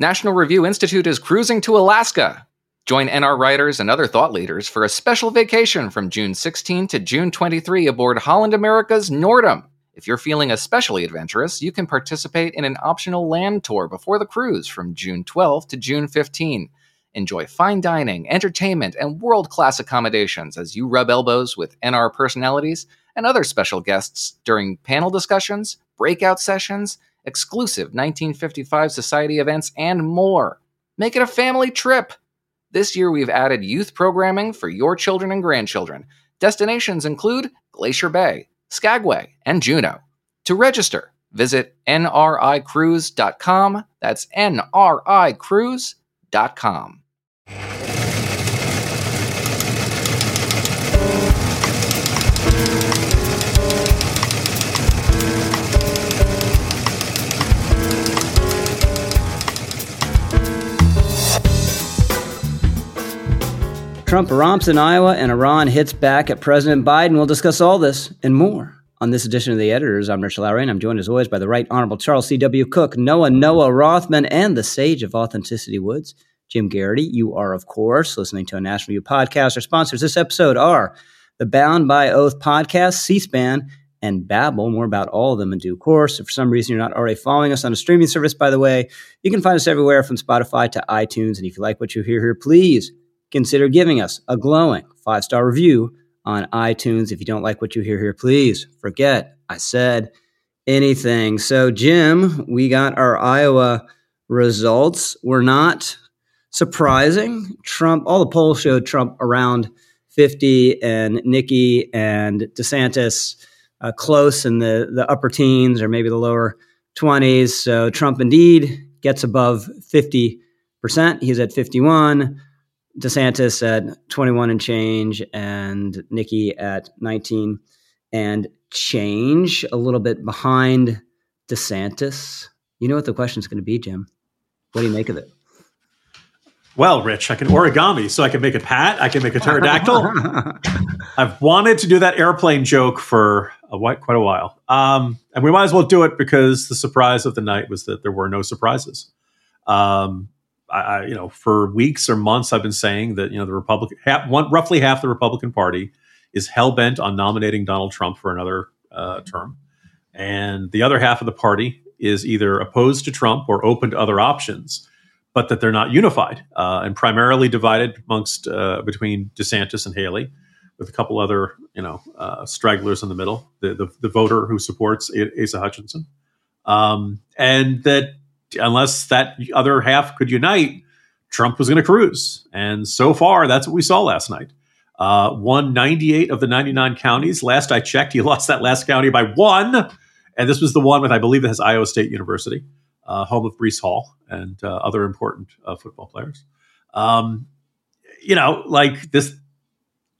National Review Institute is cruising to Alaska. Join NR writers and other thought leaders for a special vacation from June 16 to June 23 aboard Holland America's Noordam. If you're feeling especially adventurous, you can participate in an optional land tour before the cruise from June 12 to June 15. Enjoy fine dining, entertainment, and world class accommodations as you rub elbows with NR personalities and other special guests during panel discussions, breakout sessions, exclusive 1955 Society events, and more. Make it a family trip. This year, we've added youth programming for your children and grandchildren. Destinations include Glacier Bay, Skagway, and Juneau. To register, visit nricruise.com. That's nricruise.com. Trump romps in Iowa and Iran hits back at President Biden. We'll discuss all this and more on this edition of The Editors. I'm Rich Lowry, and I'm joined as always by the Right Honorable Charles C.W. Cooke, Noah Noah Rothman, and the Sage of Authenticity Woods, Jim Geraghty. You are, of course, listening to a National Review podcast. Our sponsors this episode are the Bound by Oath podcast, C-SPAN, and Babbel. More about all of them in due course. If for some reason you're not already following us on a streaming service, by the way, you can find us everywhere from Spotify to iTunes. And if you like what you hear here, please consider giving us a glowing five star review on iTunes. If you don't like what you hear here, please forget I said anything. So, Jim, we got our Iowa results. Were not surprising. Trump, all the polls showed Trump around 50 and Nikki and DeSantis uh, close in the, the upper teens or maybe the lower 20s. So, Trump indeed gets above 50%. He's at 51. DeSantis at 21 and change, and Nikki at 19 and change, a little bit behind DeSantis. You know what the question is going to be, Jim? What do you make of it? Well, Rich, I can origami, so I can make a pat. I can make a pterodactyl. I've wanted to do that airplane joke for a, quite a while, um, and we might as well do it because the surprise of the night was that there were no surprises. Um, I, you know, for weeks or months, I've been saying that you know the Republican, one, roughly half the Republican Party is hell bent on nominating Donald Trump for another uh, term, and the other half of the party is either opposed to Trump or open to other options, but that they're not unified uh, and primarily divided amongst uh, between DeSantis and Haley, with a couple other you know uh, stragglers in the middle, the, the, the voter who supports Asa Hutchinson, um, and that unless that other half could unite, Trump was going to cruise. And so far, that's what we saw last night. Uh, won 98 of the 99 counties. Last I checked, he lost that last county by one. And this was the one with, I believe, it has Iowa State University, uh, home of Breece Hall and uh, other important uh, football players. Um, you know, like this,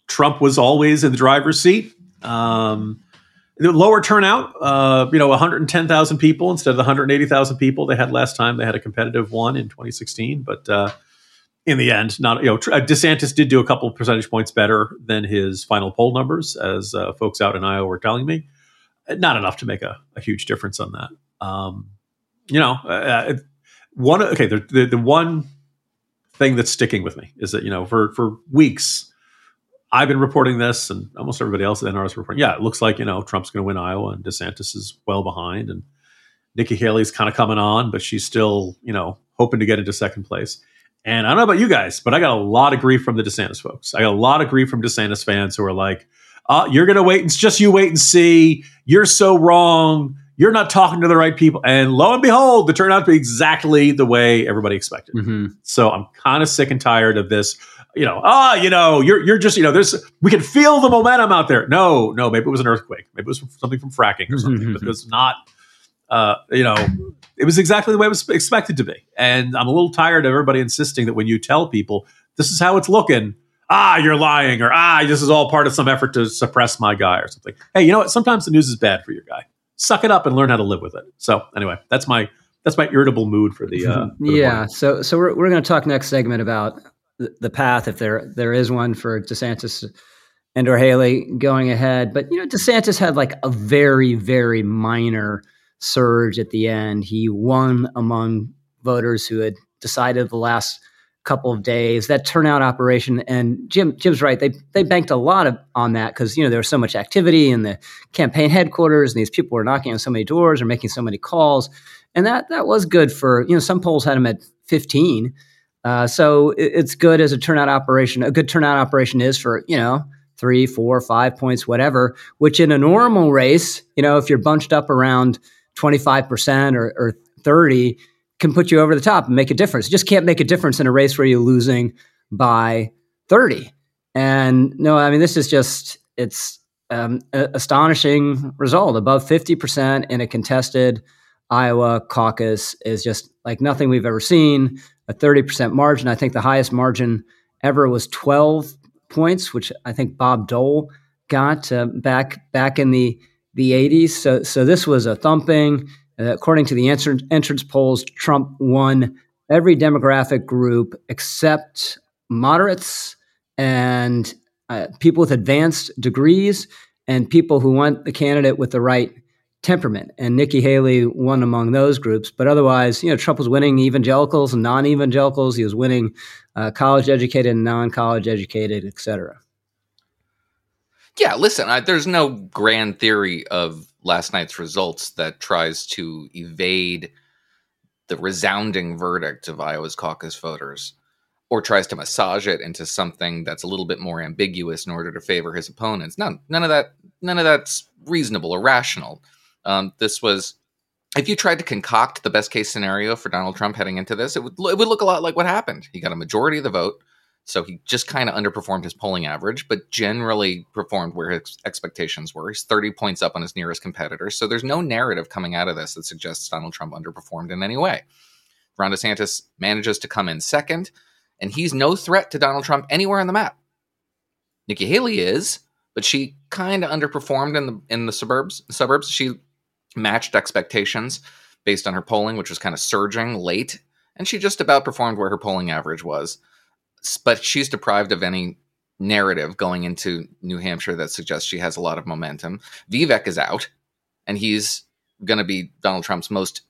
Trump was always in the driver's seat. Um, lower turnout, uh, you know, 110,000 people instead of the 180,000 people they had last time. They had a competitive one in 2016, but uh, in the end, not you know, uh, DeSantis did do a couple percentage points better than his final poll numbers, as uh, folks out in Iowa were telling me. Not enough to make a, a huge difference on that. Um, you know, uh, uh, one okay, the, the the one thing that's sticking with me is that you know for for weeks I've been reporting this, and almost everybody else at NR is reporting. Yeah, it looks like you know Trump's going to win Iowa, and DeSantis is well behind, and Nikki Haley's kind of coming on, but she's still you know hoping to get into second place. And I don't know about you guys, but I got a lot of grief from the DeSantis folks. I got a lot of grief from DeSantis fans who are like, uh, "You're going to wait. It's just you wait and see. You're so wrong. You're not talking to the right people." And lo and behold, it turned out to be exactly the way everybody expected. Mm-hmm. So I'm kind of sick and tired of this you know, ah, you know, you're you're just, you know, there's we can feel the momentum out there. No, no, maybe it was an earthquake. Maybe it was something from fracking or something, but it was not uh, you know, it was exactly the way it was expected to be. And I'm a little tired of everybody insisting that when you tell people this is how it's looking, ah, you're lying, or ah, this is all part of some effort to suppress my guy or something. Hey, you know what? Sometimes the news is bad for your guy. Suck it up and learn how to live with it. So anyway, that's my that's my irritable mood for the. Uh, for yeah. The so so we're we're going to talk next segment about the path if there there is one for DeSantis and or Haley going ahead. But you know, DeSantis had like a very very minor surge at the end. He won among voters who had decided the last couple of days. That turnout operation, and Jim Jim's right. They they banked a lot of on that because you know there was so much activity in the campaign headquarters, and these people were knocking on so many doors or making so many calls, and that that was good for you know some polls had him at fifteen. Uh, so it, it's good as a turnout operation. A good turnout operation is for you know three, four, five points, whatever. Which in a normal race, you know, if you're bunched up around twenty five percent or, or thirty, can put you over the top and make a difference. You just can't make a difference in a race where you're losing by 30. And no, I mean, this is just, it's um, astonishing result. Above 50% in a contested Iowa caucus is just like nothing we've ever seen. A 30% margin. I think the highest margin ever was 12 points, which I think Bob Dole got uh, back back in the the 80s. So so this was a thumping. Uh, according to the answer, entrance polls, Trump won every demographic group except moderates and uh, people with advanced degrees and people who want the candidate with the right temperament. And Nikki Haley won among those groups. But otherwise, you know, Trump was winning evangelicals and non evangelicals. He was winning uh, college educated and non college educated, et cetera. Yeah, listen, I, there's no grand theory of last night's results that tries to evade the resounding verdict of Iowa's caucus voters or tries to massage it into something that's a little bit more ambiguous in order to favor his opponents. None, none of that, none of that's reasonable or rational. Um, this was, if you tried to concoct the best case scenario for Donald Trump heading into this, it would it would look a lot like what happened. He got a majority of the vote. So he just kind of underperformed his polling average, but generally performed where his expectations were. He's 30 points up on his nearest competitor. So there's no narrative coming out of this that suggests Donald Trump underperformed in any way. Ron DeSantis manages to come in second, and he's no threat to Donald Trump anywhere on the map. Nikki Haley is, but she kind of underperformed in the in the suburbs. Suburbs. She matched expectations based on her polling, which was kind of surging late, and she just about performed where her polling average was but she's deprived of any narrative going into New Hampshire that suggests she has a lot of momentum. Vivek is out, and he's going to be Donald Trump's most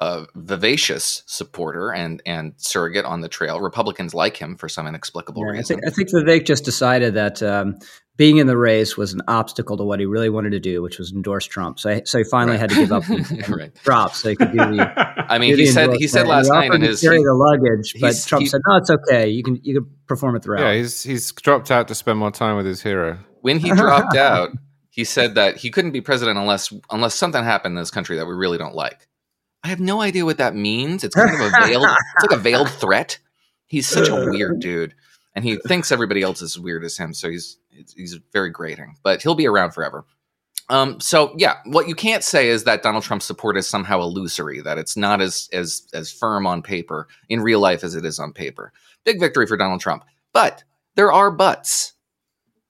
uh, vivacious supporter and and surrogate on the trail. Republicans like him for some inexplicable yeah, reason. I think, I think Vivek just decided that um, being in the race was an obstacle to what he really wanted to do, which was endorse Trump. So, so he finally right. had to give up right. drops so he could do the. I mean, he said he said last night in his carry the luggage, but Trump he, said no, it's okay. You can you can perform it throughout. Yeah, he's he's dropped out to spend more time with his hero. When he dropped out, he said that he couldn't be president unless unless something happened in this country that we really don't like. I have no idea what that means. It's kind of a veiled, it's like a veiled threat. He's such a weird dude, and he thinks everybody else is as weird as him. So he's he's very grating, but he'll be around forever. Um, so yeah, what you can't say is that Donald Trump's support is somehow illusory, that it's not as as as firm on paper in real life as it is on paper. Big victory for Donald Trump, but there are buts.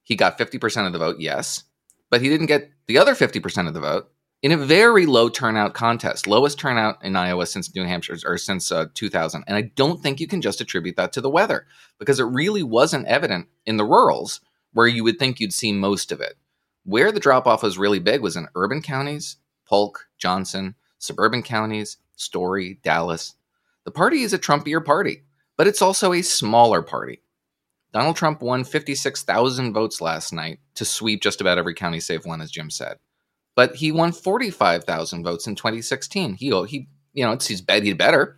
He got fifty percent of the vote, yes, but he didn't get the other fifty percent of the vote in a very low turnout contest, lowest turnout in Iowa since New Hampshire's or since uh, 2000. And I don't think you can just attribute that to the weather because it really wasn't evident in the rurals where you would think you'd see most of it. Where the drop off was really big was in urban counties, Polk, Johnson, suburban counties, Story, Dallas. The party is a Trumpier party, but it's also a smaller party. Donald Trump won 56,000 votes last night to sweep just about every county save one, as Jim said but he won 45,000 votes in 2016. He, he, you know, it's, he's he's better,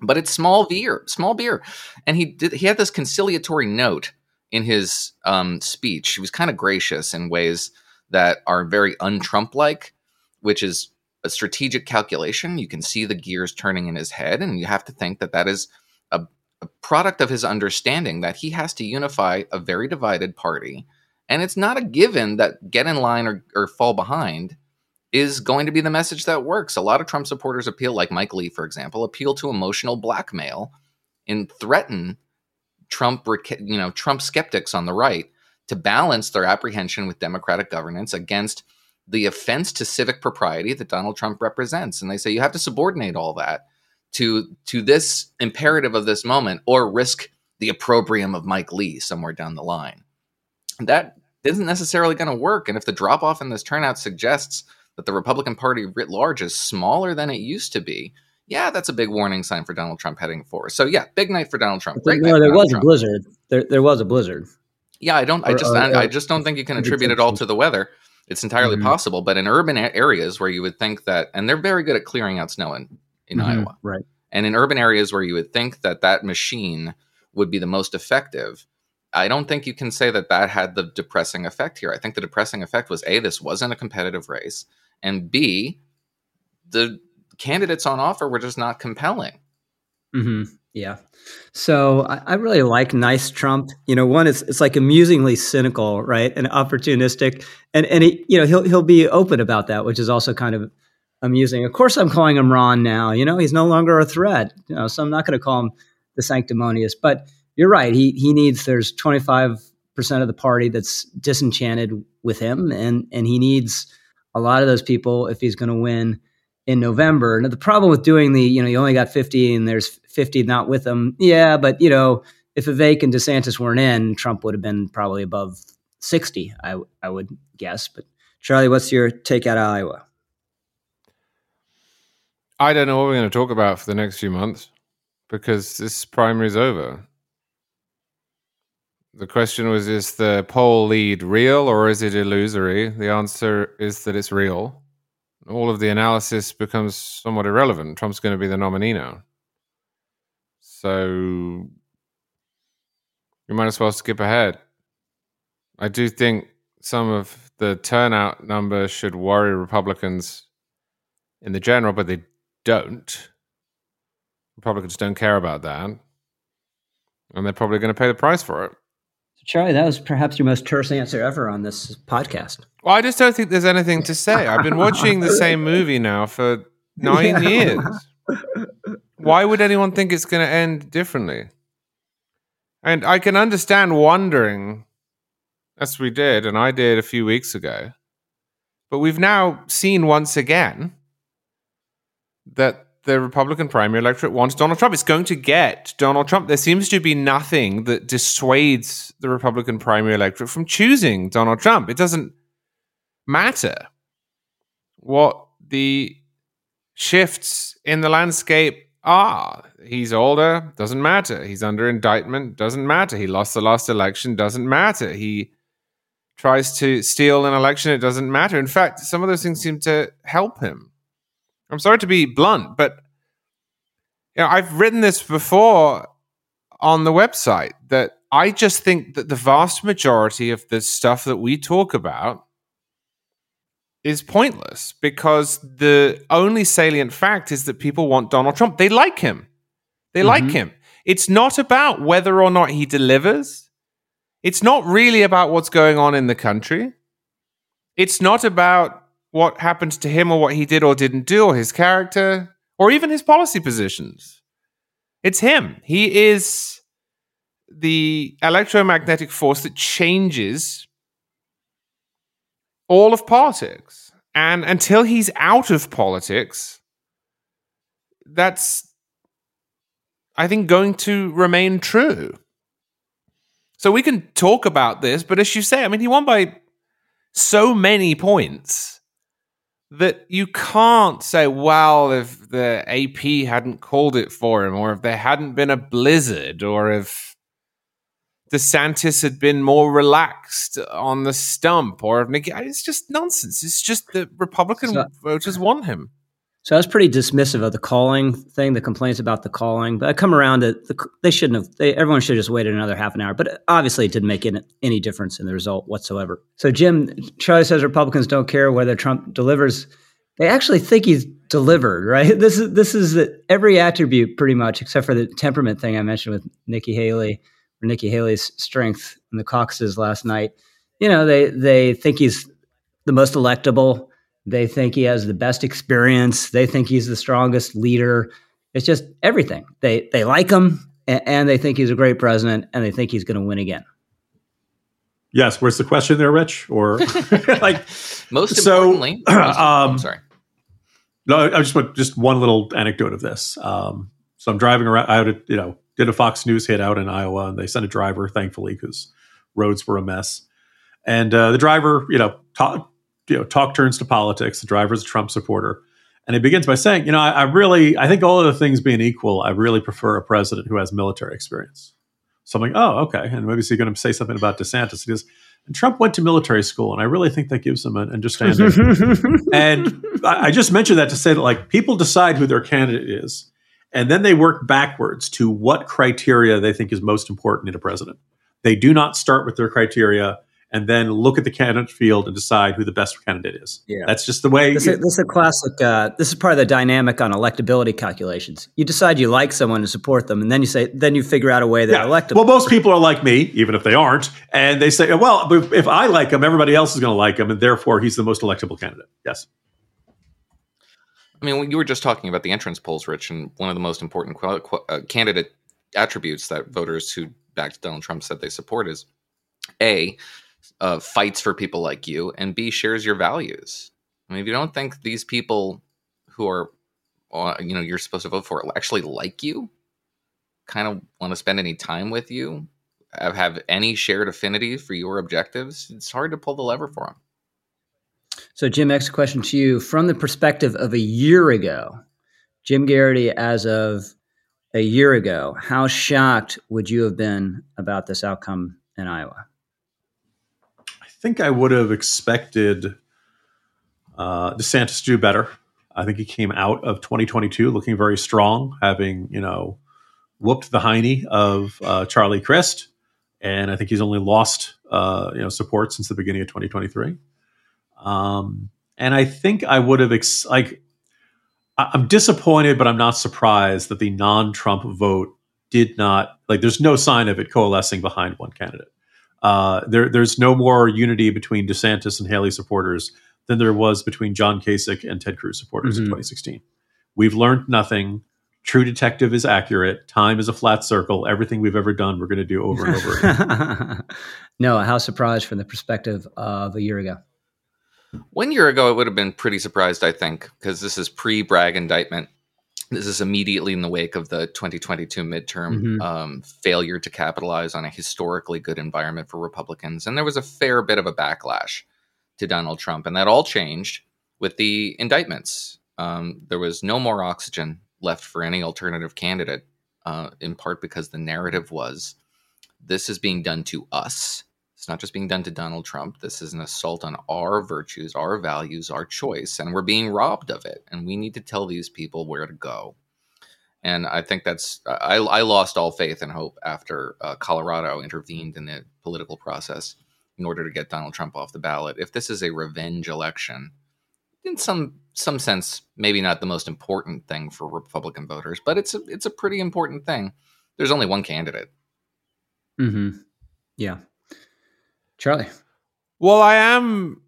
but it's small beer, small beer. And he did, he had this conciliatory note in his um, speech. He was kind of gracious in ways that are very un-Trump like, which is a strategic calculation. You can see the gears turning in his head, and you have to think that that is a, a product of his understanding that he has to unify a very divided party and it's not a given that get in line or, or fall behind is going to be the message that works. A lot of Trump supporters appeal, like Mike Lee, for example, appeal to emotional blackmail and threaten Trump, you know, Trump skeptics on the right to balance their apprehension with democratic governance against the offense to civic propriety that Donald Trump represents. And they say you have to subordinate all that to to this imperative of this moment or risk the opprobrium of Mike Lee somewhere down the line. That isn't necessarily going to work. And if the drop off in this turnout suggests that the Republican Party writ large is smaller than it used to be, yeah, that's a big warning sign for Donald Trump heading forward. So yeah, big night for Donald Trump. Great no, there Donald was a blizzard. There, there was a blizzard. Yeah, I don't. I just. or- I, I just don't think you can attribute it all to the weather. It's entirely Mhm. possible, but in urban areas where you would think that, and they're very good at clearing out snow in, in Mhm, Iowa, right? and in urban areas where you would think that that machine would be the most effective, I don't think you can say that that had the depressing effect here. I think the depressing effect was a this wasn't a competitive race, and b the candidates on offer were just not compelling. hmm Yeah. So I, I really like nice Trump. You know, one it's it's like amusingly cynical, right, and opportunistic, and and he, you know he'll he'll be open about that, which is also kind of amusing. Of course, I'm calling him Ron now. You know, he's no longer a threat. You know, so I'm not going to call him DeSanctimonious. But you're right. He he needs. There's 25 percent of the party that's disenchanted with him, and and he needs a lot of those people if he's going to win in November. And the problem with doing the, you know, you only got 50 and there's 50 not with them. Yeah, but you know, if Vivek and DeSantis weren't in, Trump would have been probably above 60, I, I would guess. But Charlie, what's your take out of Iowa? I don't know what we're going to talk about for the next few months because this primary is over. The question was Is the poll lead real or is it illusory? The answer is that it's real. All of the analysis becomes somewhat irrelevant. Trump's going to be the nominee now. So you might as well skip ahead. I do think some of the turnout numbers should worry Republicans in the general, but they don't. Republicans don't care about that. And they're probably going to pay the price for it. Charlie, that was perhaps your most terse answer ever on this podcast. Well, I just don't think there's anything to say. I've been watching the same movie now for nine Yeah. years. Why would anyone think it's going to end differently? And I can understand wondering, as we did, and I did a few weeks ago. But we've now seen once again that the Republican primary electorate wants Donald Trump. It's going to get Donald Trump. There seems to be nothing that dissuades the Republican primary electorate from choosing Donald Trump. It doesn't matter what the shifts in the landscape are. He's older, doesn't matter. He's under indictment, doesn't matter. He lost the last election, doesn't matter. He tries to steal an election, it doesn't matter. In fact, some of those things seem to help him. I'm sorry to be blunt, but you know, I've written this before on the website that I just think that the vast majority of the stuff that we talk about is pointless because the only salient fact is that people want Donald Trump. They like him. They like Mhm. him. It's not about whether or not he delivers. It's not really about what's going on in the country. It's not about what happened to him or what he did or didn't do or his character or even his policy positions. It's him. He is the electromagnetic force that changes all of politics. And until he's out of politics, that's, I think, going to remain true. So we can talk about this, but as you say, I mean, he won by so many points that you can't say, well, if the AP hadn't called it for him, or if there hadn't been a blizzard, or if DeSantis had been more relaxed on the stump, or if Nikki, it's just nonsense. It's just the Republican voters want him. So I was pretty dismissive of the calling thing, the complaints about the calling. But I come around to the, they shouldn't have. They, everyone should have just waited another half an hour. But obviously, it didn't make any, any difference in the result whatsoever. So Jim Charlie says Republicans don't care whether Trump delivers. They actually think he's delivered, right? This is this is the, every attribute pretty much, except for the temperament thing I mentioned with Nikki Haley or Nikki Haley's strength in the caucuses last night. You know, they they think he's the most electable. They think he has the best experience. They think he's the strongest leader. It's just everything. They they like him and, and they think he's a great president and they think he's going to win again. Yes. Where's the question there, Rich? Or like, Most So, importantly, most- um, I'm sorry. no, I just want just one little anecdote of this. Um, so I'm driving around. I had, you know, did a Fox News hit out in Iowa, and they sent a driver, thankfully, because roads were a mess. And uh, the driver, you know, talk, you know, talk turns to politics. The driver's a Trump supporter, And he begins by saying, you know, I, I really, I think all of the things being equal, I really prefer a president who has military experience. So I'm like, oh, okay. And maybe he's going to say something about DeSantis. He goes, and Trump went to military school, and I really think that gives him an understanding. and I, I just mentioned that to say that, like, people decide who their candidate is, and then they work backwards to what criteria they think is most important in a president. They do not start with their criteria and then look at the candidate field and decide who the best candidate is. Yeah. That's just the way. This, is, this is a classic. Uh, this is part of the dynamic on electability calculations. You decide you like someone and support them, and then you say, then you figure out a way they're yeah. electable. Well, most people are like me, even if they aren't, and they say, well, if I like him, everybody else is going to like him, and therefore he's the most electable candidate. Yes. I mean, you were just talking about the entrance polls, Rich, and one of the most important qu- qu- uh, candidate attributes that voters who backed Donald Trump said they support is a uh, fights for people like you, and B shares your values. I mean, if you don't think these people who are, uh, you know, you're supposed to vote for actually like you, kind of want to spend any time with you, have, any shared affinity for your objectives, it's hard to pull the lever for them. So, Jim, next question to you. From the perspective of a year ago, Jim Geraghty, as of a year ago, how shocked would you have been about this outcome in Iowa? Think I would have expected uh, DeSantis to do better. I think he came out of 2022 looking very strong, having you know whooped the hiney of uh, Charlie Crist, and I think he's only lost uh, you know support since the beginning of 2023. Um, and I think I would have ex- like I'm disappointed, but I'm not surprised that the non-Trump vote did not like. There's no sign of it coalescing behind one candidate. Uh, there, there's no more unity between DeSantis and Haley supporters than there was between John Kasich and Ted Cruz supporters mm-hmm. in 2016. We've learned nothing. True Detective is accurate. Time is a flat circle. Everything we've ever done, we're going to do over and over again. no, how surprised from the perspective of a year ago? One year ago, I would have been pretty surprised, I think, because this is pre Bragg indictment this is immediately in the wake of the 2022 midterm mm-hmm. um, failure to capitalize on a historically good environment for Republicans. And there was a fair bit of a backlash to Donald Trump. And that all changed with the indictments. Um, there was no more oxygen left for any alternative candidate, uh, in part because the narrative was this is being done to us. Not just being done to Donald Trump. This is an assault on our virtues, our values, our choice, and we're being robbed of it. And we need to tell these people where to go. And I think that's I, I lost all faith and hope after uh, Colorado intervened in the political process in order to get Donald Trump off the ballot. If this is a revenge election, in some some sense, maybe not the most important thing for Republican voters, but it's a, it's a pretty important thing. There's only one candidate. Hmm. Yeah. Charlie. Well, I am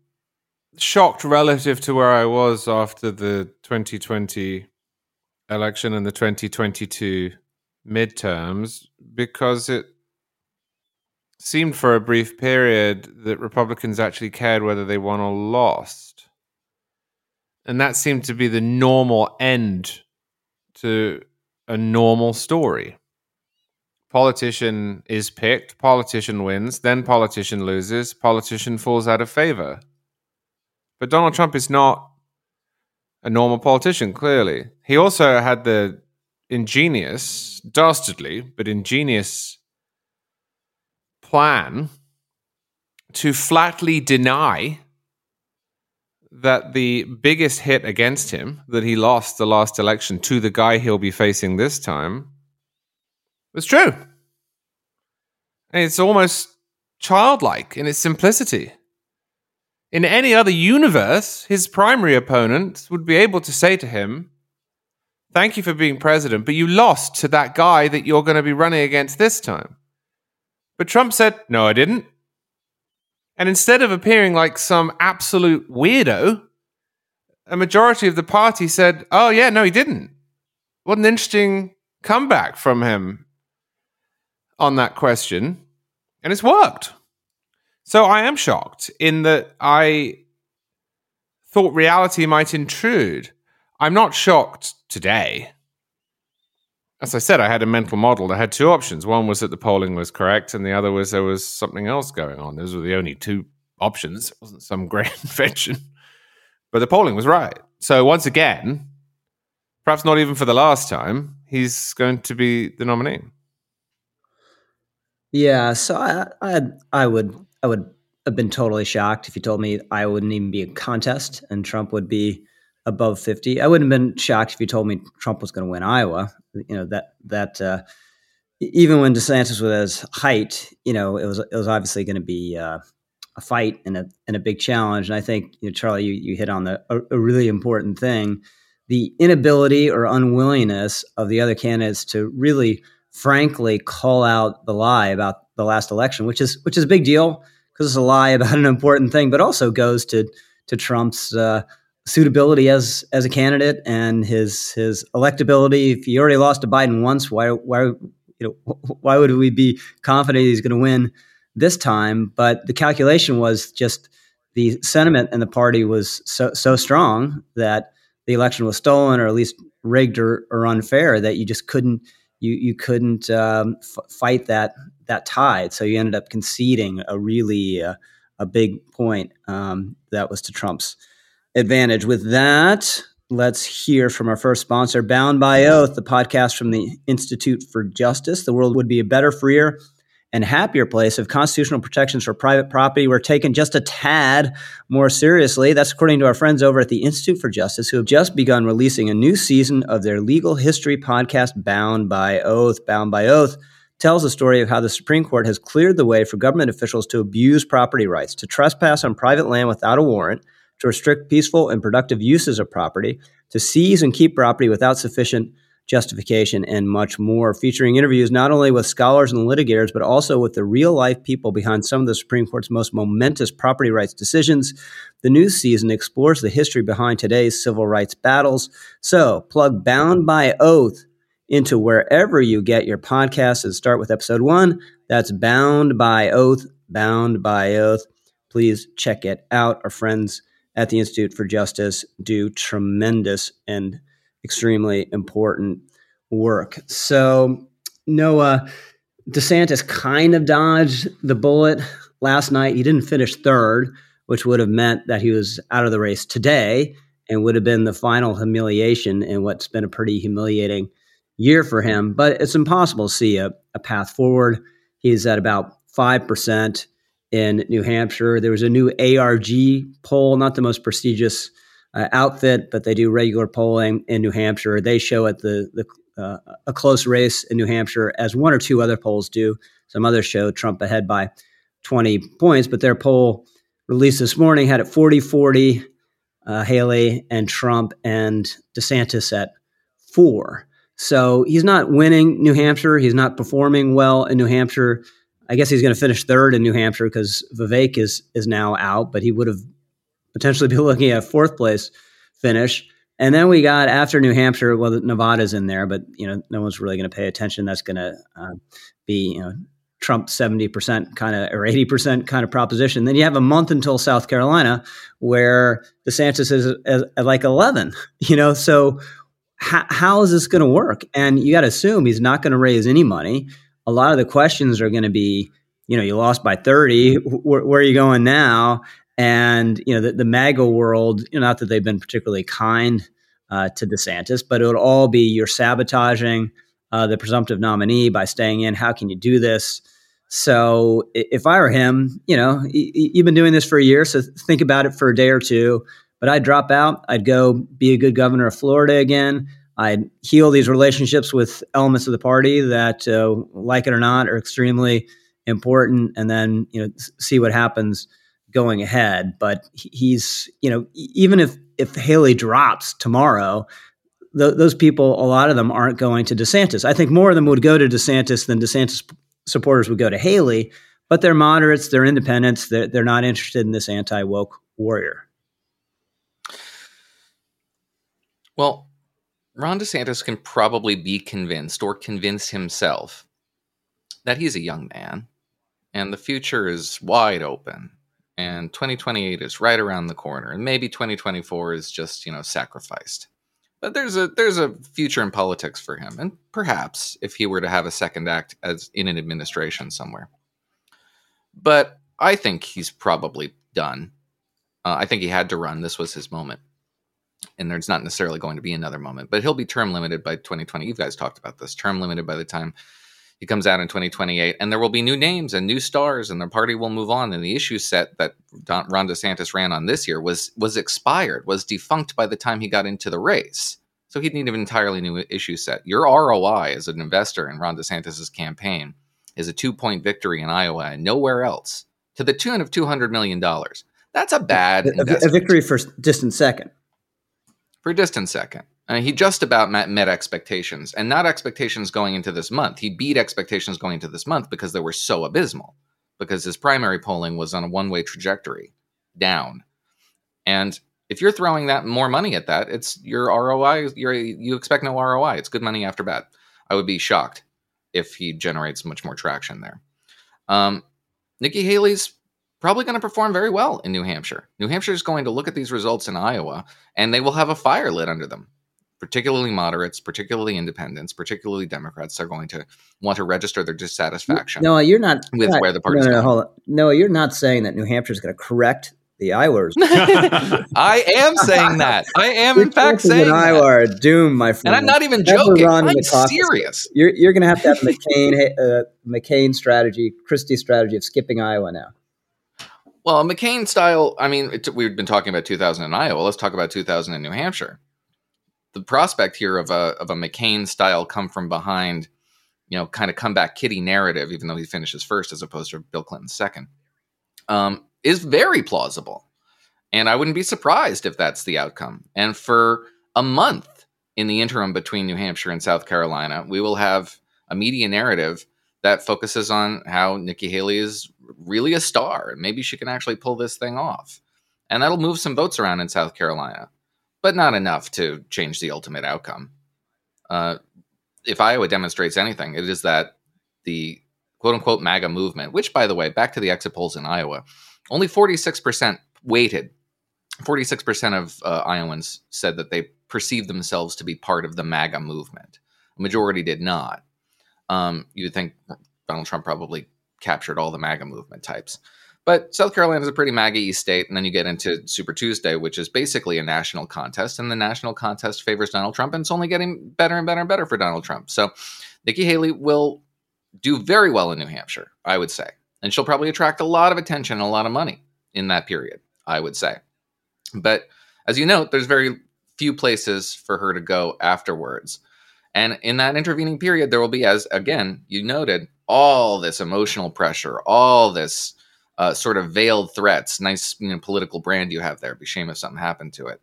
shocked relative to where I was after the 2020 election and the 2022 midterms because it seemed for a brief period that Republicans actually cared whether they won or lost. And that seemed to be the normal end to a normal story politician is picked, politician wins, then politician loses, politician falls out of favor. But Donald Trump is not a normal politician, clearly. He also had the ingenious, dastardly, but ingenious plan to flatly deny that the biggest hit against him, that he lost the last election to the guy he'll be facing this time, it's true. And it's almost childlike in its simplicity. In any other universe, his primary opponent would be able to say to him, Thank you for being president, but you lost to that guy that you're going to be running against this time. But Trump said, No, I didn't. And instead of appearing like some absolute weirdo, a majority of the party said, Oh, yeah, no, he didn't. What an interesting comeback from him on that question, and it's worked. So I am shocked in that I thought reality might intrude. I'm not shocked today. As I said, I had a mental model that had two options. One was that the polling was correct, and the other was there was something else going on. Those were the only two options. It wasn't some great invention. But the polling was right. So once again, perhaps not even for the last time, he's going to be the nominee. Yeah, so I, I, I would, I would have been totally shocked if you told me I wouldn't even be a contest and Trump would be above fifty. I wouldn't have been shocked if you told me Trump was going to win Iowa. You know that that uh, even when DeSantis was at his height, you know it was it was obviously going to be uh, a fight and a and a big challenge. And I think you know, Charlie, you, you hit on the a, a really important thing: the inability or unwillingness of the other candidates to really frankly call out the lie about the last election, which is which is a big deal because it's a lie about an important thing, but also goes to to Trump's uh, suitability as as a candidate and his his electability. If he already lost to Biden once, why why you know why would we be confident he's going to win this time? But the calculation was just the sentiment in the party was so so strong that the election was stolen or at least rigged or, or unfair that you just couldn't you you couldn't um, f- fight that that tide. So you ended up conceding a really uh, a big point um, that was to Trump's advantage. With that, let's hear from our first sponsor, Bound by Oath, the podcast from the Institute for Justice. The world would be a better, freer, and happier place if constitutional protections for private property were taken just a tad more seriously. That's according to our friends over at the Institute for Justice, who have just begun releasing a new season of their legal history podcast, Bound by Oath. Bound by Oath tells the story of how the Supreme Court has cleared the way for government officials to abuse property rights, to trespass on private land without a warrant, to restrict peaceful and productive uses of property, to seize and keep property without sufficient justification, and much more, featuring interviews not only with scholars and litigators, but also with the real life people behind some of the Supreme Court's most momentous property rights decisions. The new season explores the history behind today's civil rights battles. So, plug Bound by Oath into wherever you get your podcasts and start with episode one. That's Bound by Oath, Bound by Oath. Please check it out. Our friends at the Institute for Justice do tremendous and extremely important work. So, Noah, DeSantis kind of dodged the bullet last night. He didn't finish third, which would have meant that he was out of the race today and would have been the final humiliation in what's been a pretty humiliating year for him. But it's impossible to see a, a path forward. He's at about 5% in New Hampshire. There was a new ARG poll, not the most prestigious uh, outfit, but they do regular polling in New Hampshire. They show it the the uh, a close race in New Hampshire, as one or two other polls do. Some others show Trump ahead by 20 points, but their poll released this morning had it 40 40, uh, Haley and Trump and DeSantis at four. So he's not winning New Hampshire. He's not performing well in New Hampshire. I guess he's going to finish third in New Hampshire because Vivek is is now out, but he would have potentially be looking at fourth place finish. And then we got after New Hampshire, well, Nevada's in there, but you know, no one's really going to pay attention. That's going to uh, be you know Trump seventy percent kind of or eighty percent kind of proposition. Then you have a month until South Carolina, where DeSantis is at like eleven. You know, so how, is this going to work? And you got to assume he's not going to raise any money. A lot of the questions are going to be, you know, you lost by thirty. Where are you going now? And you know the, the MAGA world, you know, not that they've been particularly kind uh, to DeSantis, but it would all be you're sabotaging uh, the presumptive nominee by staying in. How can you do this? So if I were him, you know, you've been doing this for a year, so think about it for a day or two. But I'd drop out. I'd go be a good governor of Florida again. I'd heal these relationships with elements of the party that, uh, like it or not, are extremely important, and then you know see what happens going ahead. But he's, you know, even if if Haley drops tomorrow, th- those people, a lot of them aren't going to DeSantis. I think more of them would go to DeSantis than DeSantis supporters would go to Haley. But they're moderates, they're independents, they're, they're not interested in this anti woke warrior. Well, Ron DeSantis can probably be convinced or convince himself that he's a young man and the future is wide open and 2028 is right around the corner and maybe 2024 is just you know sacrificed. But there's a there's a future in politics for him and perhaps if he were to have a second act as in an administration somewhere. But i think he's probably done. Uh, i think he had to run. This was his moment. And there's not necessarily going to be another moment, but he'll be term limited by 2020. You guys talked about this. Term limited by the time he comes out in 2028, and there will be new names and new stars, and the party will move on. And the issue set that Don, Ron DeSantis ran on this year was was expired, was defunct by the time he got into the race. So he'd need an entirely new issue set. Your ROI as an investor in Ron DeSantis's campaign is a two point victory in Iowa and nowhere else, to the tune of 200 million dollars. That's a bad a, a, victory for distant second. For distant second. Uh, he just about met, met, expectations, and not expectations going into this month. He beat expectations going into this month because they were so abysmal, because his primary polling was on a one way trajectory down. And if you're throwing that more money at that, it's your ROI. You're, you expect no ROI. It's good money after bad. I would be shocked if he generates much more traction there. Um, Nikki Haley's probably going to perform very well in New Hampshire. New Hampshire is going to look at these results in Iowa, and they will have a fire lit under them particularly moderates, particularly independents, particularly Democrats are going to want to register their dissatisfaction. No, you're not with not, where the party's no, no, hold on. No, you're not saying that New Hampshire is going to correct the Iowa. I am saying that. I am in fact saying that. Iowa are doomed, my friend. And I'm not even joking. I'm serious. You're, you're going to have to have McCain uh, McCain strategy, Christie strategy of skipping Iowa now. Well, McCain style. I mean, it, we've been talking about 2000 in Iowa. Let's talk about 2000 in New Hampshire the prospect here of a of a McCain style come from behind, you know, kind of comeback kitty narrative, even though he finishes first as opposed to Bill Clinton second, um, is very plausible. And I wouldn't be surprised if that's the outcome. And for a month in the interim between New Hampshire and South Carolina, we will have a media narrative that focuses on how Nikki Haley is really a star and maybe she can actually pull this thing off. And that'll move some votes around in South Carolina but not enough to change the ultimate outcome. Uh, if Iowa demonstrates anything, it is that the quote unquote MAGA movement, which, by the way, back to the exit polls in Iowa, only 46% weighted. 46% of uh, Iowans said that they perceived themselves to be part of the MAGA movement. A majority did not. Um, you would think Donald Trump probably captured all the MAGA movement types. But South Carolina is a pretty MAGA state, and then you get into Super Tuesday, which is basically a national contest, and the national contest favors Donald Trump, and it's only getting better and better and better for Donald Trump. So Nikki Haley will do very well in New Hampshire, I would say, and she'll probably attract a lot of attention and a lot of money in that period, I would say. But as you note, there's very few places for her to go afterwards. And in that intervening period, there will be, as again, you noted, all this emotional pressure, all this uh, sort of veiled threats, nice you know, political brand you have there. Be shame if something happened to it.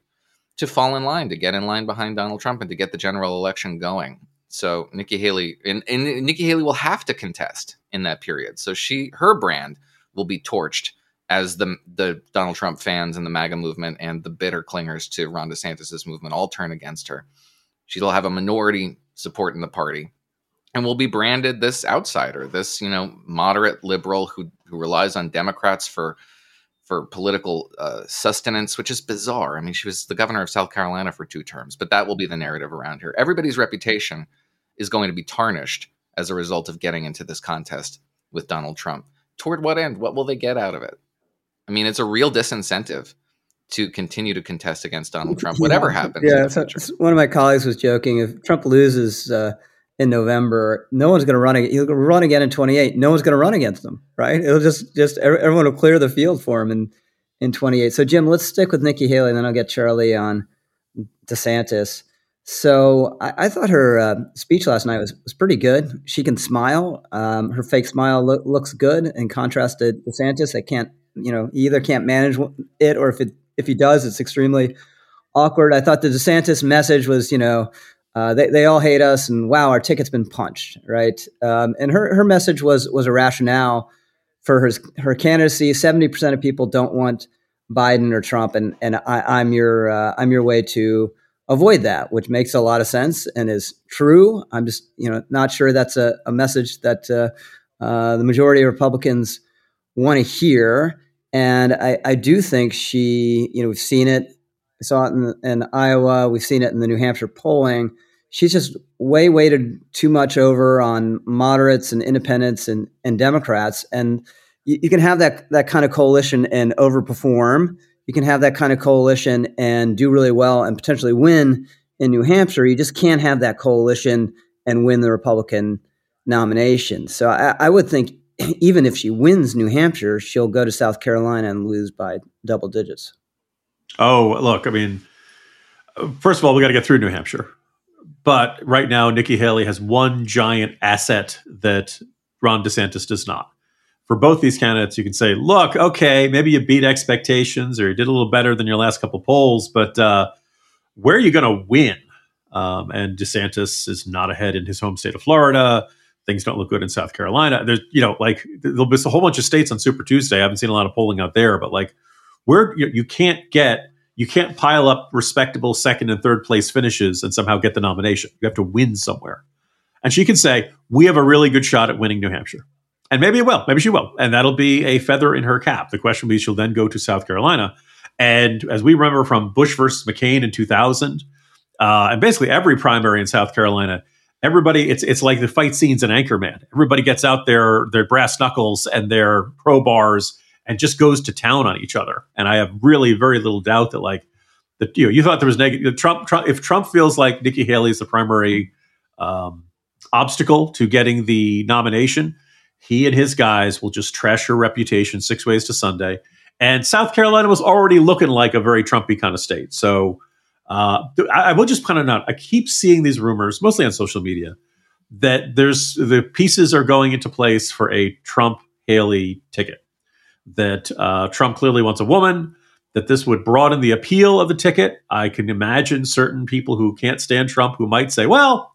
To fall in line, to get in line behind Donald Trump, and to get the general election going. So Nikki Haley and, and Nikki Haley will have to contest in that period. So she her brand will be torched as the the Donald Trump fans and the MAGA movement and the bitter clingers to Ron DeSantis's movement all turn against her. She'll have a minority support in the party and will be branded this outsider, this you know moderate liberal who who relies on Democrats for for political uh, sustenance, which is bizarre. I mean, she was the governor of South Carolina for two terms, but that will be the narrative around here. Everybody's reputation is going to be tarnished as a result of getting into this contest with Donald Trump. Toward what end? What will they get out of it? I mean, it's a real disincentive to continue to contest against Donald Trump, whatever happens. Yeah, so one of my colleagues was joking if Trump loses. Uh, in November, no one's going to run. He'll run again in 28. No one's going to run against him, right? It'll just just everyone will clear the field for him in in 28. So Jim, let's stick with Nikki Haley, and then I'll get Charlie on DeSantis. So I, I thought her uh, speech last night was was pretty good. She can smile. Um, her fake smile lo- looks good in contrast to DeSantis. I can't, you know, he either can't manage it, or if it if he does, it's extremely awkward. I thought the DeSantis message was, you know, uh, they, they all hate us and wow our ticket's been punched right? Um, and her, her message was was a rationale for her her candidacy. 70% of people don't want biden or trump and and I, am your uh, i'm your way to avoid that which makes a lot of sense and is true. I'm just you know not sure that's a, a message that uh, uh the majority of republicans want to hear. And I, I do think she you know we've seen it. I saw it in, in Iowa. We've seen it in the New Hampshire polling she's just way weighted too much over on moderates and independents and, and Democrats. And you, you, can have that that kind of coalition and overperform you can have that kind of coalition and do really well and potentially win in New Hampshire. You just can't have that coalition and win the Republican nomination. So I, I would think even if she wins New Hampshire, she'll go to South Carolina and lose by double digits. Oh, look, I mean, uh, first of all, we got to get through New Hampshire. But right now, Nikki Haley has one giant asset that Ron DeSantis does not. For both these candidates, you can say, look, okay, maybe you beat expectations or you did a little better than your last couple polls, but uh, where are you going to win? Um, and DeSantis is not ahead in his home state of Florida. Things don't look good in South Carolina. There's, you know, like there'll be a whole bunch of states on Super Tuesday. I haven't seen a lot of polling out there, but like where you, you can't get you can't pile up respectable second and third place finishes and somehow get the nomination. You have to win somewhere. And she can say, We have a really good shot at winning New Hampshire. And maybe it will. Maybe she will. And that'll be a feather in her cap. The question will be she'll then go to South Carolina. And as we remember from Bush versus McCain in 2000, uh, and basically every primary in South Carolina, everybody, it's, it's like the fight scenes in Anchorman. Everybody gets out their, their brass knuckles and their crowbars and just goes to town on each other. And I have really very little doubt that like that you know you thought there was negative Trump, Trump if Trump feels like Nikki Haley is the primary um, obstacle to getting the nomination, he and his guys will just trash her reputation six ways to Sunday. And South Carolina was already looking like a very Trumpy kind of state. So uh, I, I will just of not. I keep seeing these rumors, mostly on social media, that there's the pieces are going into place for a Trump Haley ticket that uh, Trump clearly wants a woman, that this would broaden the appeal of the ticket. I can imagine certain people who can't stand Trump who might say, well,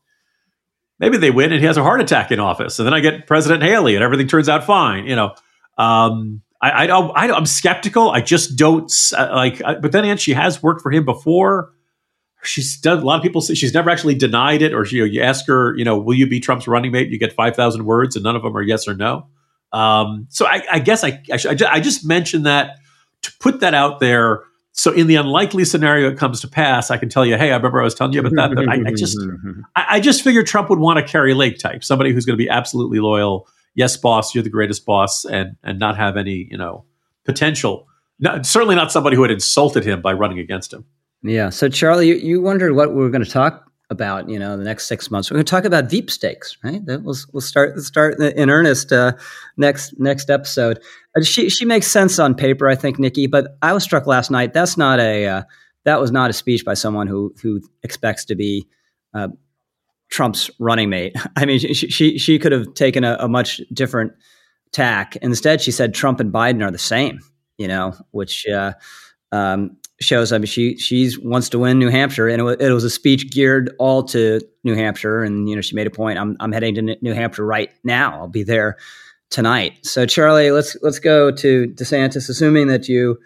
maybe they win and he has a heart attack in office, and then I get President Haley and everything turns out fine. You know, um, I, I, I am skeptical. I just don't uh, like. Uh, but then again, she has worked for him before. She's done. A lot of people say she's never actually denied it, or you know, you ask her, you know, will you be Trump's running mate? You get five thousand words, and none of them are yes or no. Um, so I, I guess I, I, I just mentioned that to put that out there. So in the unlikely scenario it comes to pass, I can tell you, hey, I remember I was telling you about that, but I, I just, I, I, just figured Trump would want a Kari Lake type, somebody who's going to be absolutely loyal. Yes, boss, you're the greatest boss, and and not have any, you know, potential. Not, certainly not somebody who had insulted him by running against him. Yeah. So Charlie, you, you wondered what we were going to talk about you know the next six months. We're going to talk about veep stakes, right? That we'll we'll start start in earnest uh, next next episode. Uh, she she makes sense on paper, I think, Nikki. But I was struck last night. That's not a uh, that was not a speech by someone who who expects to be. Uh, Trump's running mate. I mean, she she, she could have taken a, a much different tack. Instead, she said Trump and Biden are the same. You know, which uh, um, shows. I mean, she she's wants to win New Hampshire, and it was, it was, a speech geared all to New Hampshire. And you know, she made a point. I'm I'm heading to New Hampshire right now. I'll be there tonight. So, Charlie, let's let's go to DeSantis, assuming that you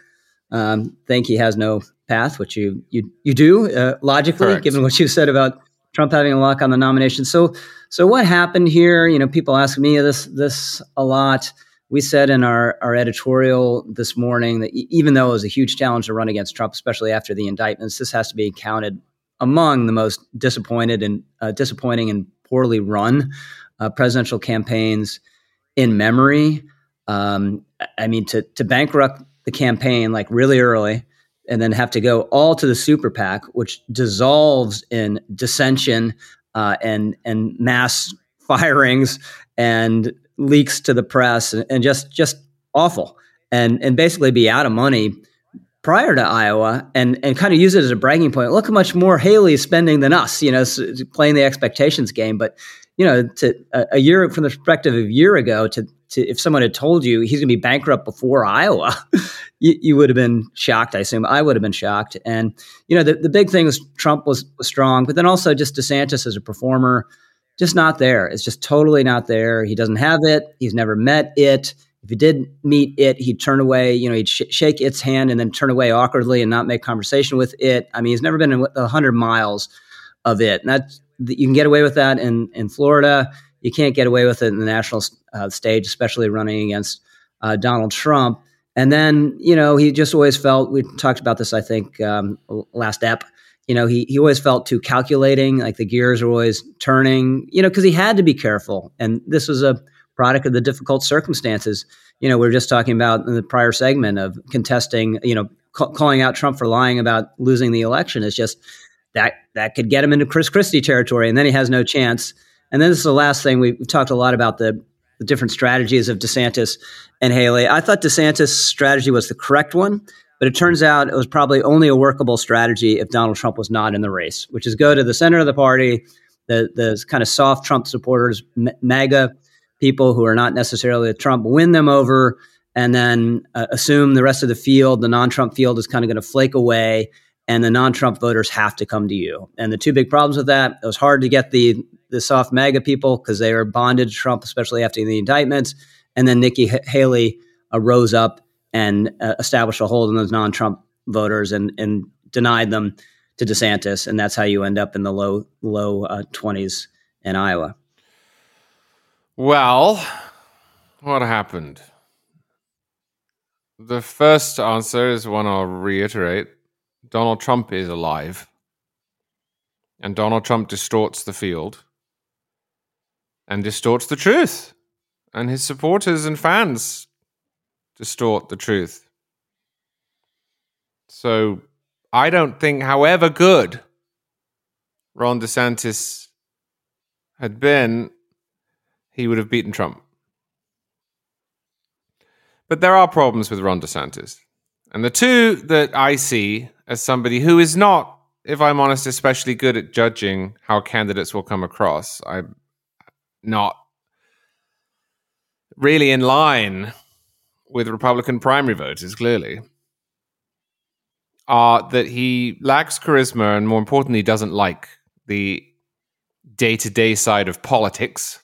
um, think he has no path, which you you you do uh, logically, Correct. given what you said about Trump having a lock on the nomination. So, so what happened here? You know, people ask me this this a lot we said in our, our editorial this morning that even though it was a huge challenge to run against Trump, especially after the indictments, this has to be counted among the most disappointed and uh, disappointing and poorly run uh, presidential campaigns in memory. Um, I mean, to to bankrupt the campaign like really early, and then have to go all to the super PAC, which dissolves in dissension uh, and and mass firings and leaks to the press and, just just awful and and basically be out of money prior to Iowa and and kind of use it as a bragging point. Look how much more Haley is spending than us, you know, playing the expectations game. But you know, to a, a year from the perspective of a year ago, to to if someone had told you he's going to be bankrupt before Iowa, you, you, would have been shocked. I assume I would have been shocked. And you know, the the big thing was Trump was, was strong, but then also just DeSantis as a performer just not there. It's just totally not there. He doesn't have it. He's never met it. If he did meet it, he'd turn away. You know, he'd sh- shake its hand and then turn away awkwardly and not make conversation with it. I mean, he's never been a hundred miles of it. And that you can get away with that in in Florida. You can't get away with it in the national uh, stage, especially running against uh, Donald Trump. And then, you know, he just always felt. We talked about this, I think, um, last ep you know, he, he always felt too calculating, like the gears were always turning, you know, because he had to be careful. And this was a product of the difficult circumstances. You know, we are just talking about in the prior segment of contesting, you know, ca- calling out Trump for lying about losing the election is just that that could get him into Chris Christie territory, and then he has no chance. And then this is the last thing we've talked a lot about the, the different strategies of DeSantis and Haley. I thought DeSantis' strategy was the correct one, but it turns out it was probably only a workable strategy if Donald Trump was not in the race, which is go to the center of the party, the the kind of soft Trump supporters, MAGA people who are not necessarily a Trump, win them over, and then uh, assume the rest of the field, the non-Trump field, is kind of going to flake away, and the non-Trump voters have to come to you. And the two big problems with that, it was hard to get the the soft MAGA people because they were bonded to Trump, especially after the indictments, and then Nikki H- Haley uh, rose up and uh, established a hold on those non-Trump voters and and denied them to DeSantis, and that's how you end up in the low low uh, twenties in Iowa. Well, what happened? The first answer is one I'll reiterate. Donald Trump is alive. And Donald Trump distorts the field and distorts the truth. And his supporters and fans distort the truth. So I don't think, however good Ron DeSantis had been, he would have beaten Trump. But there are problems with Ron DeSantis. And the two that I see as somebody who is not, if I'm honest, especially good at judging how candidates will come across, I'm not really in line with Republican primary voters, clearly, are that he lacks charisma and, more importantly, doesn't like the day to day side of politics.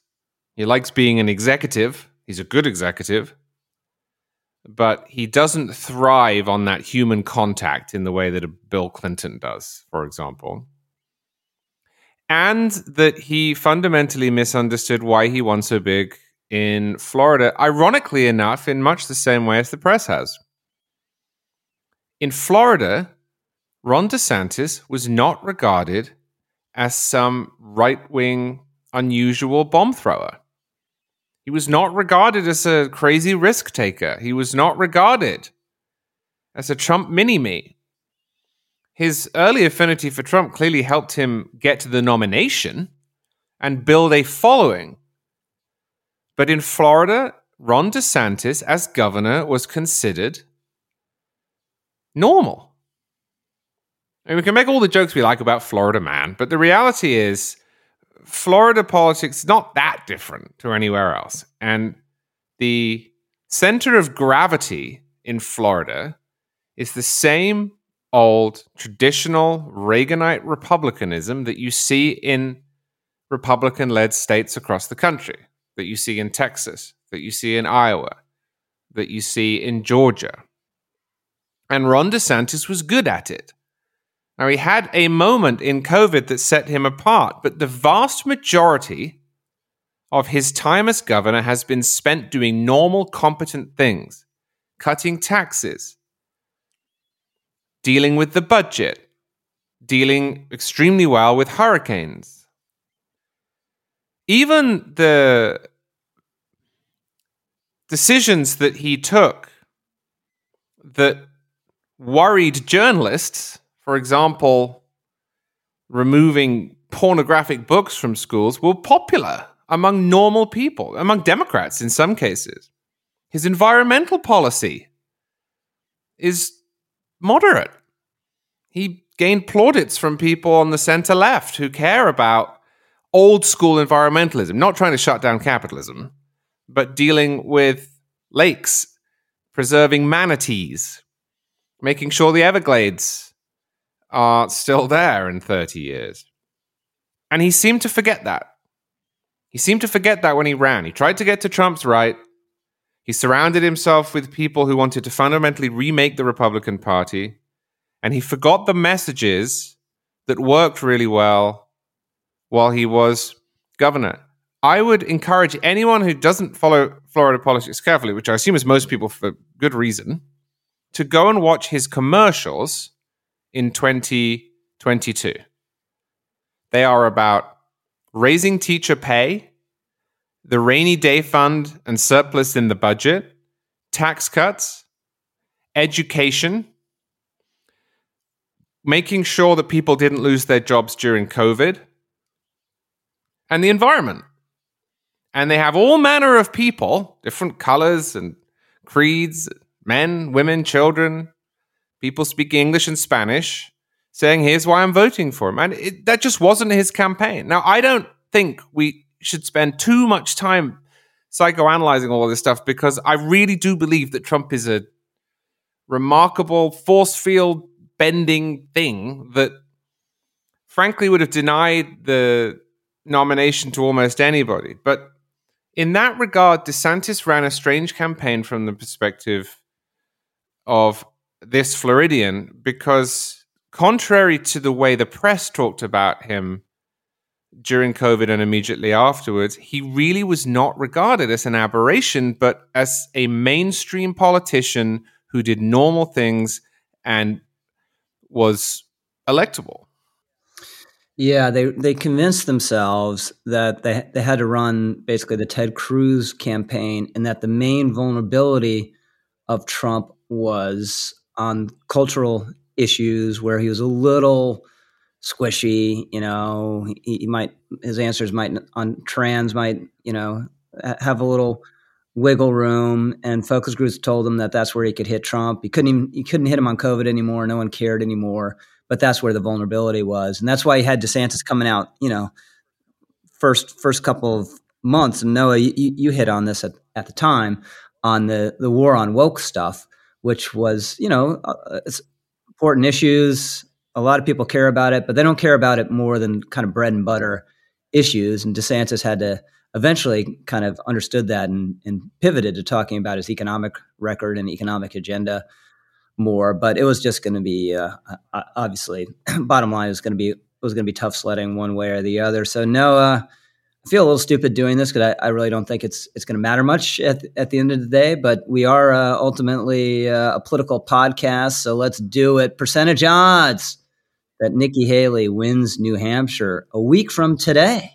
He likes being an executive, he's a good executive, but he doesn't thrive on that human contact in the way that a Bill Clinton does, for example. And that he fundamentally misunderstood why he won so big in Florida, ironically enough, in much the same way as the press has. In Florida, Ron DeSantis was not regarded as some right wing, unusual bomb thrower. He was not regarded as a crazy risk taker. He was not regarded as a Trump mini me. His early affinity for Trump clearly helped him get to the nomination and build a following. But in Florida, Ron DeSantis, as governor, was considered normal. Mean, we can make all the jokes we like about Florida man, but the reality is Florida politics is not that different to anywhere else. And the center of gravity in Florida is the same old traditional Reaganite republicanism that you see in Republican led states across the country, that you see in Texas, that you see in Iowa, that you see in Georgia. And Ron DeSantis was good at it. Now, he had a moment in COVID that set him apart, but the vast majority of his time as governor has been spent doing normal, competent things, cutting taxes, dealing with the budget, dealing extremely well with hurricanes. Even the decisions that he took that worried journalists for example, removing pornographic books from schools were popular among normal people, among Democrats in some cases. His environmental policy is moderate. He gained plaudits from people on the center left who care about old school environmentalism, not trying to shut down capitalism, but dealing with lakes, preserving manatees, making sure the Everglades are still there in 30 years. And he seemed to forget that. He seemed to forget that when he ran. He tried to get to Trump's right. He surrounded himself with people who wanted to fundamentally remake the Republican Party. And he forgot the messages that worked really well while he was governor. I would encourage anyone who doesn't follow Florida politics carefully, which I assume is most people for good reason, to go and watch his commercials in 2022. They are about raising teacher pay, the rainy day fund and surplus in the budget, tax cuts, education, making sure that people didn't lose their jobs during COVID, and the environment. And they have all manner of people, different colors and creeds, men, women, children, people speaking English and Spanish, saying, Here's why I'm voting for him. And it, that just wasn't his campaign. Now, I don't think we should spend too much time psychoanalyzing all of this stuff because I really do believe that Trump is a remarkable force field bending thing that frankly would have denied the nomination to almost anybody. But in that regard, DeSantis ran a strange campaign from the perspective of this Floridian because, contrary to the way the press talked about him during COVID and immediately afterwards, he really was not regarded as an aberration, but as a mainstream politician who did normal things and was electable. Yeah, they they convinced themselves that they they had to run basically the Ted Cruz campaign, and that the main vulnerability of Trump was on cultural issues, where he was a little squishy. You know, he, he might his answers might on trans might you know have a little wiggle room. And focus groups told him that that's where he could hit Trump. He couldn't even he couldn't hit him on COVID anymore. No one cared anymore but that's where the vulnerability was, and that's why he had DeSantis coming out. You know, first first couple of months. And Noah, you, you hit on this at, at the time on the the war on woke stuff, which was you know uh, it's important issues. A lot of people care about it, but they don't care about it more than kind of bread and butter issues. And DeSantis had to eventually kind of understood that and, and pivoted to talking about his economic record and economic agenda more. But it was just going to be uh, obviously bottom line is going to be it was going to be tough sledding one way or the other. So Noah, I feel a little stupid doing this because I, I, really don't think it's it's going to matter much at at the end of the day. But we are uh, ultimately uh, a political podcast, so let's do it. Percentage odds that Nikki Haley wins New Hampshire a week from today.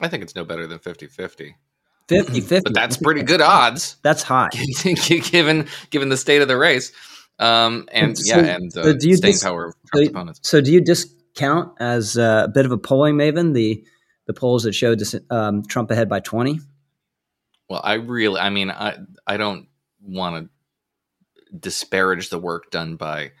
I think it's no better than 50 50. 50 50. But that's pretty good odds. That's high. given given the state of the race. Um, and so, yeah, and uh, so do you staying dis- power of so, opponents. So do you discount as a bit of a polling maven the the polls that showed um, Trump ahead by 20? Well, I really, I mean, I I don't want to disparage the work done by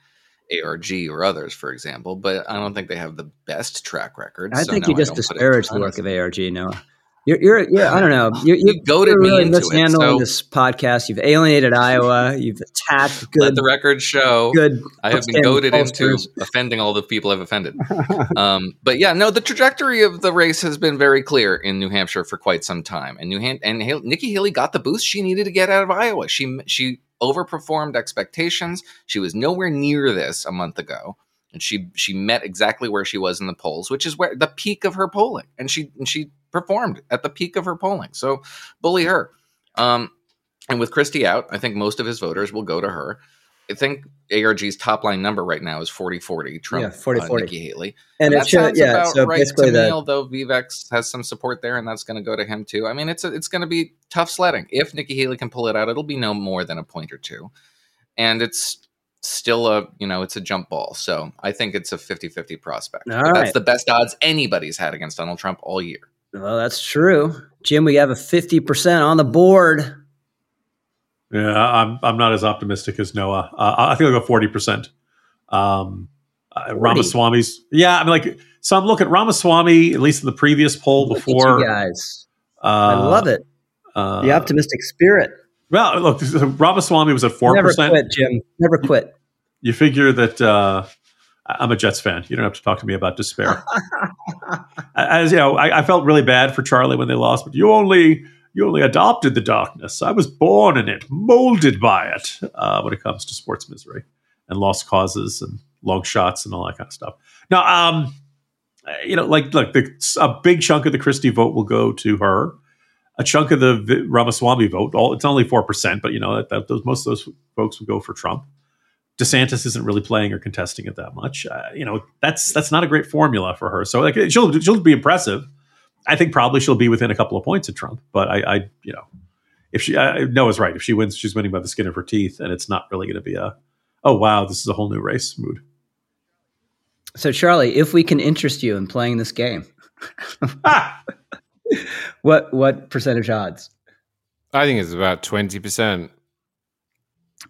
ARG or others, for example, but I don't think they have the best track record. I so think you just disparage the work of ARG, Noah. You're, you're, you're I don't know. You're, you goaded you're really mishandling so this podcast. You've alienated Iowa. You've attacked good. Let the record show. Good. I have been goaded into offending all the people I've offended. um, but yeah, no, the trajectory of the race has been very clear in New Hampshire for quite some time, and New Han- and Nikki Haley got the boost she needed to get out of Iowa. She she overperformed expectations. She was nowhere near this a month ago and she she met exactly where she was in the polls, which is where the peak of her polling, and she and she performed at the peak of her polling. So bully her. Um, and with Christie out, I think most of his voters will go to her. I think ARG's top line number right now is 40 40 Trump, yeah, 40 40. Uh, Nikki Haley. And, and it should, yeah, so right basically to me, although Vivek has some support there, and that's going to go to him too. I mean, it's a, it's going to be tough sledding. If Nikki Haley can pull it out, it'll be no more than a point or two. And it's still a you know it's a jump ball so i think it's a 50-50 prospect right. that's the best odds anybody's had against donald trump all year well that's true jim we have a 50% on the board yeah i'm, I'm not as optimistic as noah uh, i think i'll go 40% um, 40. Uh, ramaswamy's yeah i mean like so i'm looking at ramaswamy at least in the previous poll look before guys uh, i love it uh, the optimistic spirit well, look, Ramaswamy was at four percent. Never quit, Jim. Never quit. You figure that uh, I'm a Jets fan. You don't have to talk to me about despair. As you know, I, I, felt really bad for Charlie when they lost, but you only you only adopted the darkness. I was born in it, molded by it. Uh, when it comes to sports misery and lost causes and long shots and all that kind of stuff. Now, um, you know, like look, the, a big chunk of the Christie vote will go to her a chunk of the Ramaswamy vote. All, it's only four percent, but you know that, that, those, most of those folks would go for Trump. DeSantis isn't really playing or contesting it that much. Uh, you know that's that's not a great formula for her. So like she'll she'll be impressive. I think probably she'll be within a couple of points of Trump, but I, I you know if she I, Noah's right if she wins she's winning by the skin of her teeth and it's not really going to be a oh wow, this is a whole new race mood. So, Charlie, if we can interest you in playing this game, Ah! what what percentage odds? I think it's about twenty percent.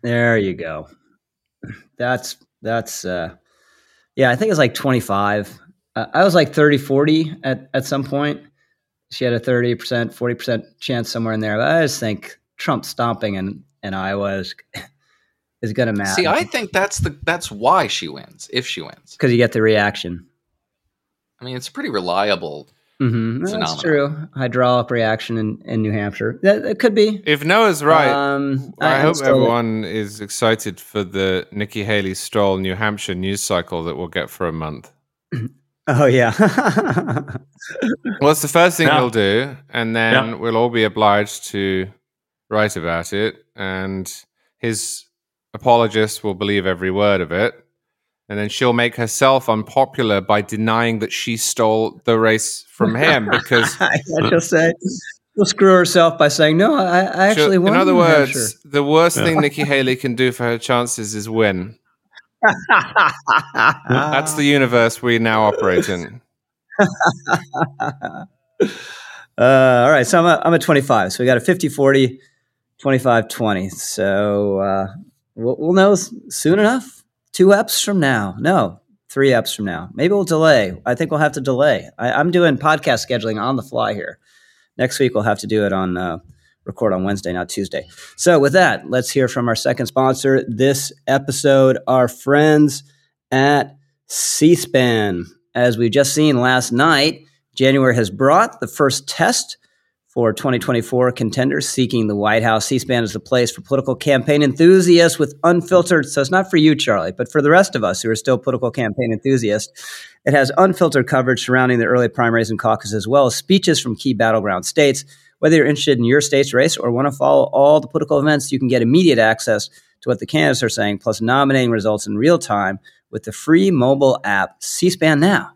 There you go. That's that's uh yeah, I think it's like 25. Uh, I was like 30 40 at at some point. She had a 30%, 40% chance somewhere in there. But I just think Trump stomping in in Iowa is is going to matter. See, I think that's the that's why she wins if she wins. cuz you get the reaction. I mean, it's pretty reliable. Mhm. That's true. Hydraulic reaction in, in New Hampshire. That, that could be. If Noah's right, Um, I, I'm hope still- everyone is excited for the Nikki Haley Stroll New Hampshire news cycle that we'll get for a month. Oh yeah. Well, it's the first thing Yeah. we'll do, and then Yeah. we'll all be obliged to write about it, and his apologists will believe every word of it, and then she'll make herself unpopular by denying that she stole the race from him because. I just say she'll screw herself by saying no. I, I she'll- actually won. in other New words, Hampshire." the worst Yeah. thing Nikki Haley can do for her chances is win. That's the universe we now operate in. uh, all right, so I'm a, I'm a 25. So we got a 50 40, 25 20. So uh, we'll, we'll know soon enough. Two eps from now. No, three eps from now. Maybe we'll delay. I think we'll have to delay. I, I'm doing podcast scheduling on the fly here. Next week, we'll have to do it on uh, record on Wednesday, not Tuesday. So, with that, let's hear from our second sponsor this episode, our friends at C SPAN. As we've just seen last night, January has brought the first test for 2024 contenders seeking the White House. C SPAN is the place for political campaign enthusiasts with unfiltered, so it's not for you, Charlie, but for the rest of us who are still political campaign enthusiasts. It has unfiltered coverage surrounding the early primaries and caucuses, as well as speeches from key battleground states. Whether you're interested in your state's race or want to follow all the political events, you can get immediate access to what the candidates are saying, plus nominating results in real time with the free mobile app C SPAN Now.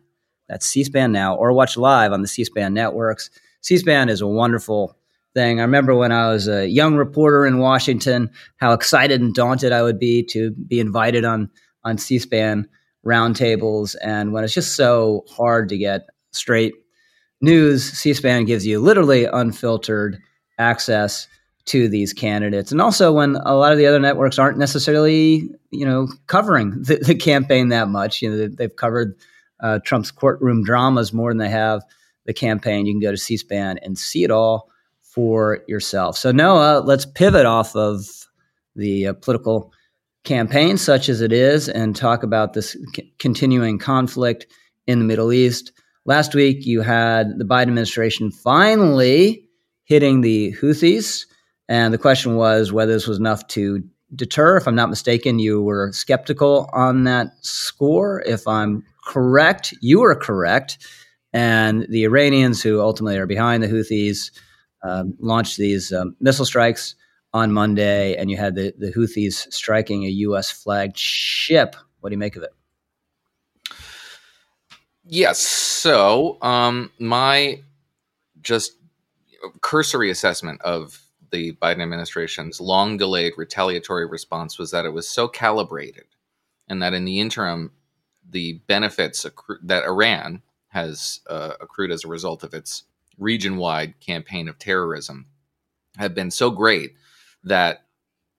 That's C SPAN Now, or watch live on the C SPAN networks. C SPAN is a wonderful thing. I remember when I was a young reporter in Washington, how excited and daunted I would be to be invited on, on C SPAN roundtables. And when it's just so hard to get straight news, C SPAN gives you literally unfiltered access to these candidates. And also when a lot of the other networks aren't necessarily, you know, covering the, the campaign that much. You know, they- they've covered uh, Trump's courtroom dramas more than they have the campaign. You can go to C SPAN and see it all for yourself. So, Noah, let's pivot off of the uh, political campaign, such as it is, and talk about this c- continuing conflict in the Middle East. Last week, you had the Biden administration finally hitting the Houthis. And the question was whether this was enough to deter. If I'm not mistaken, you were skeptical on that score. If I'm correct, you were correct. And the Iranians, who ultimately are behind the Houthis, um, launched these um, missile strikes on Monday, and you had the, the Houthis striking a U.S. flagged ship. What do you make of it? Yes. So, um, my just cursory assessment of the Biden administration's long delayed retaliatory response was that it was so calibrated and that in the interim, the benefits accru- that Iran has uh, accrued as a result of its region wide campaign of terrorism have been so great that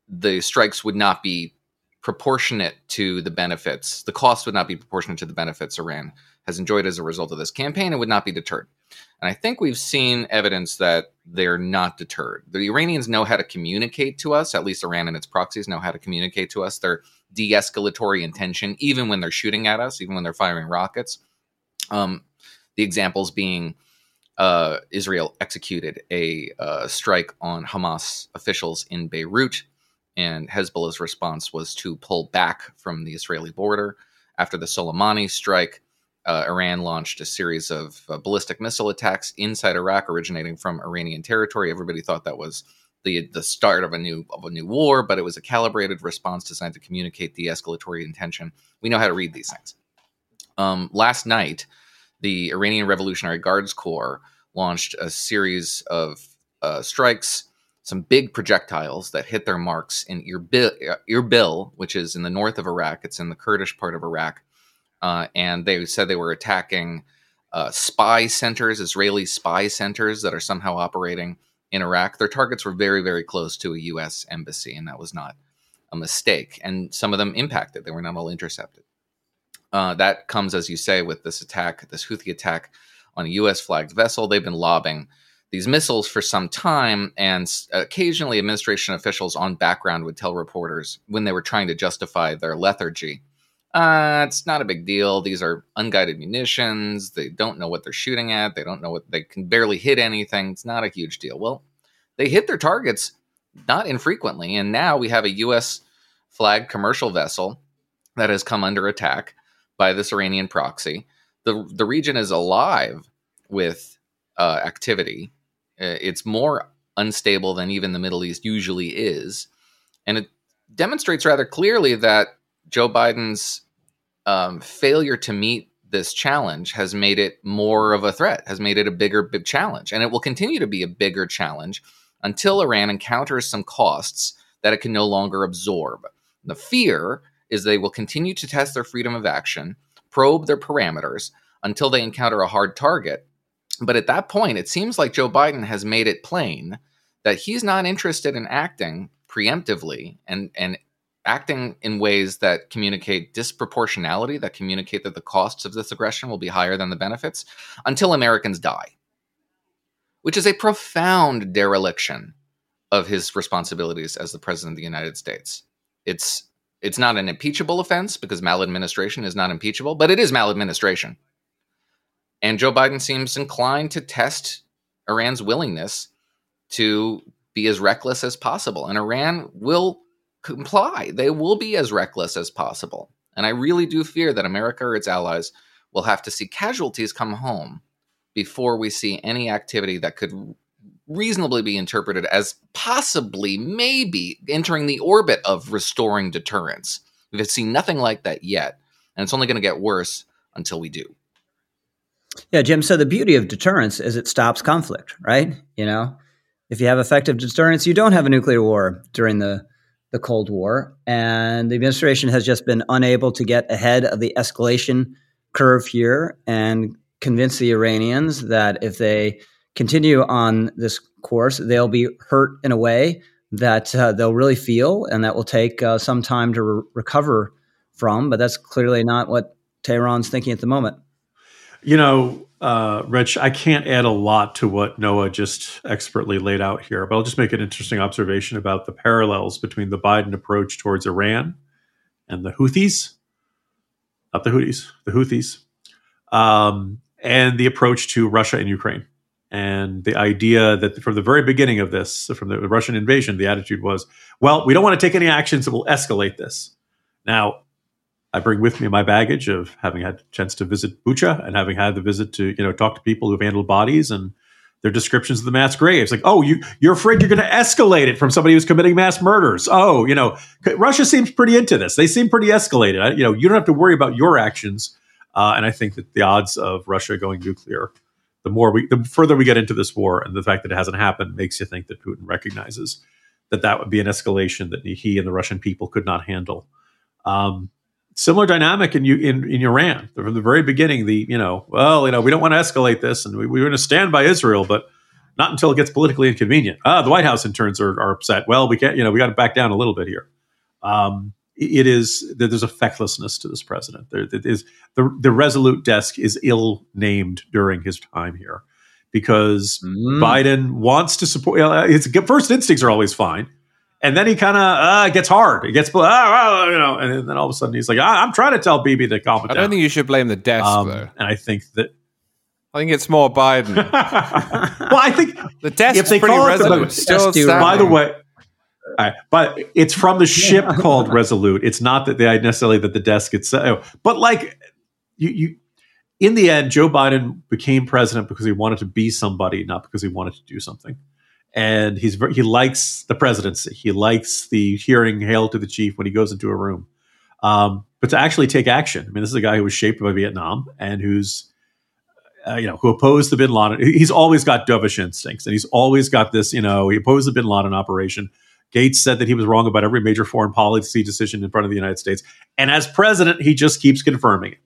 the strikes would not be proportionate to the benefits. The cost would not be proportionate to the benefits Iran has enjoyed as a result of this campaign and would not be deterred. And I think we've seen evidence that they're not deterred. The Iranians know how to communicate to us, at least Iran and its proxies know how to communicate to us their de escalatory intention, even when they're shooting at us, even when they're firing rockets. Um, the examples being uh, Israel executed a uh, strike on Hamas officials in Beirut, and Hezbollah's response was to pull back from the Israeli border. After the Soleimani strike, uh, Iran launched a series of uh, ballistic missile attacks inside Iraq, originating from Iranian territory. Everybody thought that was the the start of a new of a new war, but it was a calibrated response designed to communicate the escalatory intention. We know how to read these things. Um, last night, the Iranian Revolutionary Guards Corps launched a series of uh, strikes some big projectiles that hit their marks in Erbil, Erbil, which is in the north of Iraq. It's in the Kurdish part of Iraq. Uh, and they said they were attacking uh, spy centers, Israeli spy centers that are somehow operating in Iraq. Their targets were very, very close to a U.S. embassy, and that was not a mistake. And some of them impacted, they were not all intercepted. Uh, that comes, as you say, with this attack, this Houthi attack on a U.S. flagged vessel. They've been lobbing these missiles for some time, and occasionally administration officials on background would tell reporters when they were trying to justify their lethargy. Uh, it's not a big deal. These are unguided munitions. They don't know what they're shooting at. They don't know what they can barely hit anything. It's not a huge deal. Well, they hit their targets not infrequently, and now we have a U.S. flagged commercial vessel that has come under attack by this Iranian proxy. the The region is alive with uh, activity uh, it's more unstable than even the Middle East usually is. And it demonstrates rather clearly that Joe Biden's um, failure to meet this challenge has made it more of a threat, has made it a bigger big challenge. And it will continue to be a bigger challenge until Iran encounters some costs that it can no longer absorb. The fear is they will continue to test their freedom of action, probe their parameters until they encounter a hard target but at that point, it seems like Joe Biden has made it plain that he's not interested in acting preemptively and, and acting in ways that communicate disproportionality, that communicate that the costs of this aggression will be higher than the benefits until Americans die, which is a profound dereliction of his responsibilities as the president of the United States. It's it's not an impeachable offense because maladministration is not impeachable, but it is maladministration. And Joe Biden seems inclined to test Iran's willingness to be as reckless as possible. And Iran will comply. They will be as reckless as possible. And I really do fear that America or its allies will have to see casualties come home before we see any activity that could reasonably be interpreted as possibly, maybe entering the orbit of restoring deterrence. We've seen nothing like that yet. And it's only going to get worse until we do. Yeah, Jim. So the beauty of deterrence is it stops conflict, right? You know, if you have effective deterrence, you don't have a nuclear war during the the Cold War, and the administration has just been unable to get ahead of the escalation curve here and convince the Iranians that if they continue on this course, they'll be hurt in a way that uh, they'll really feel, and that will take uh, some time to re- recover from. But that's clearly not what Tehran's thinking at the moment. You know, uh, Rich, I can't add a lot to what Noah just expertly laid out here, but I'll just make an interesting observation about the parallels between the Biden approach towards Iran and the Houthis, not the Houthis, the Houthis, um, and the approach to Russia and Ukraine. And the idea that from the very beginning of this, from the Russian invasion, the attitude was, well, we don't want to take any actions that will escalate this. Now, I bring with me my baggage of having had a chance to visit Bucha and having had the visit to you know talk to people who've handled bodies and their descriptions of the mass graves. Like, oh, you you're afraid you're going to escalate it from somebody who's committing mass murders. Oh, you know, Russia seems pretty into this. They seem pretty escalated. I, you know, you don't have to worry about your actions. Uh, and I think that the odds of Russia going nuclear, the more we, the further we get into this war, and the fact that it hasn't happened makes you think that Putin recognizes that that would be an escalation that he and the Russian people could not handle. Um, similar dynamic in you in, in Iran from the very beginning. The you know, well, you know, we don't want to escalate this, and we, we're going to stand by Israel, but not until it gets politically inconvenient. Ah, the White House interns are, are upset. Well, we can't, you know, we got to back down a little bit here. Um, it is that there's a fecklessness to this president. There is the the resolute desk is ill named during his time here because mm. Biden wants to support. his first instincts are always fine and then he kind of uh, gets hard. He gets, uh, uh, you know, and then all of a sudden he's like, I'm trying to tell Bibi to calm it I don't think you should blame the desk, um, though. And I think that. I think it's more Biden. well, I think the desk if they pretty call resolute. It the, still by the way, right, but it's from the ship called Resolute. It's not that they necessarily that the desk itself. But like you, you, in the end, Joe Biden became president because he wanted to be somebody, not because he wanted to do something and he's he likes the presidency. He likes the hearing "Hail to the Chief" when he goes into a room. Um, but to actually take action, I mean, this is a guy who was shaped by Vietnam and who's uh, you know, who opposed the Bin Laden. He's always got dovish instincts, and he's always got this. You know, he opposed the Bin Laden operation. Gates said that he was wrong about every major foreign policy decision in front of the United States, and as president, he just keeps confirming it.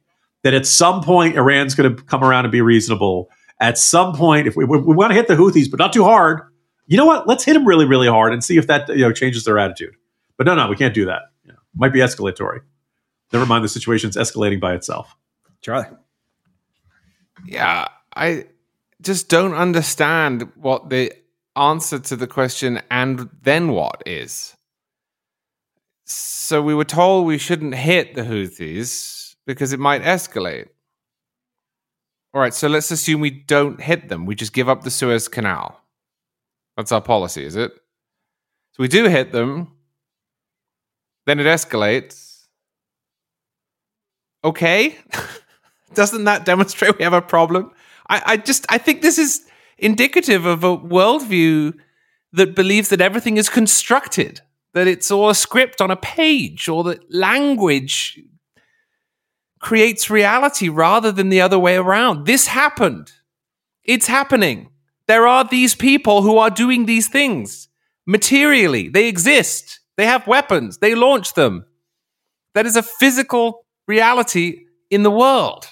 That at some point, Iran's going to come around and be reasonable. At some point, if we, we, we want to hit the Houthis, but not too hard, you know what? Let's hit them really, really hard and see if that you know changes their attitude. But no, no, we can't do that. You know, might be escalatory. Never mind, the situation's escalating by itself. Charlie. Yeah, I just don't understand what the answer to the question and then what is. So we were told we shouldn't hit the Houthis because it might escalate. All right, so let's assume we don't hit them. We just give up the Suez Canal. That's our policy, is it? So we do hit them, then it escalates. Okay. Doesn't that demonstrate we have a problem? I, I just I think this is indicative of a worldview that believes that everything is constructed, that it's all a script on a page, or that language creates reality rather than the other way around. This happened. It's happening. There are these people who are doing these things materially. They exist. They have weapons. They launch them. That is a physical reality in the world.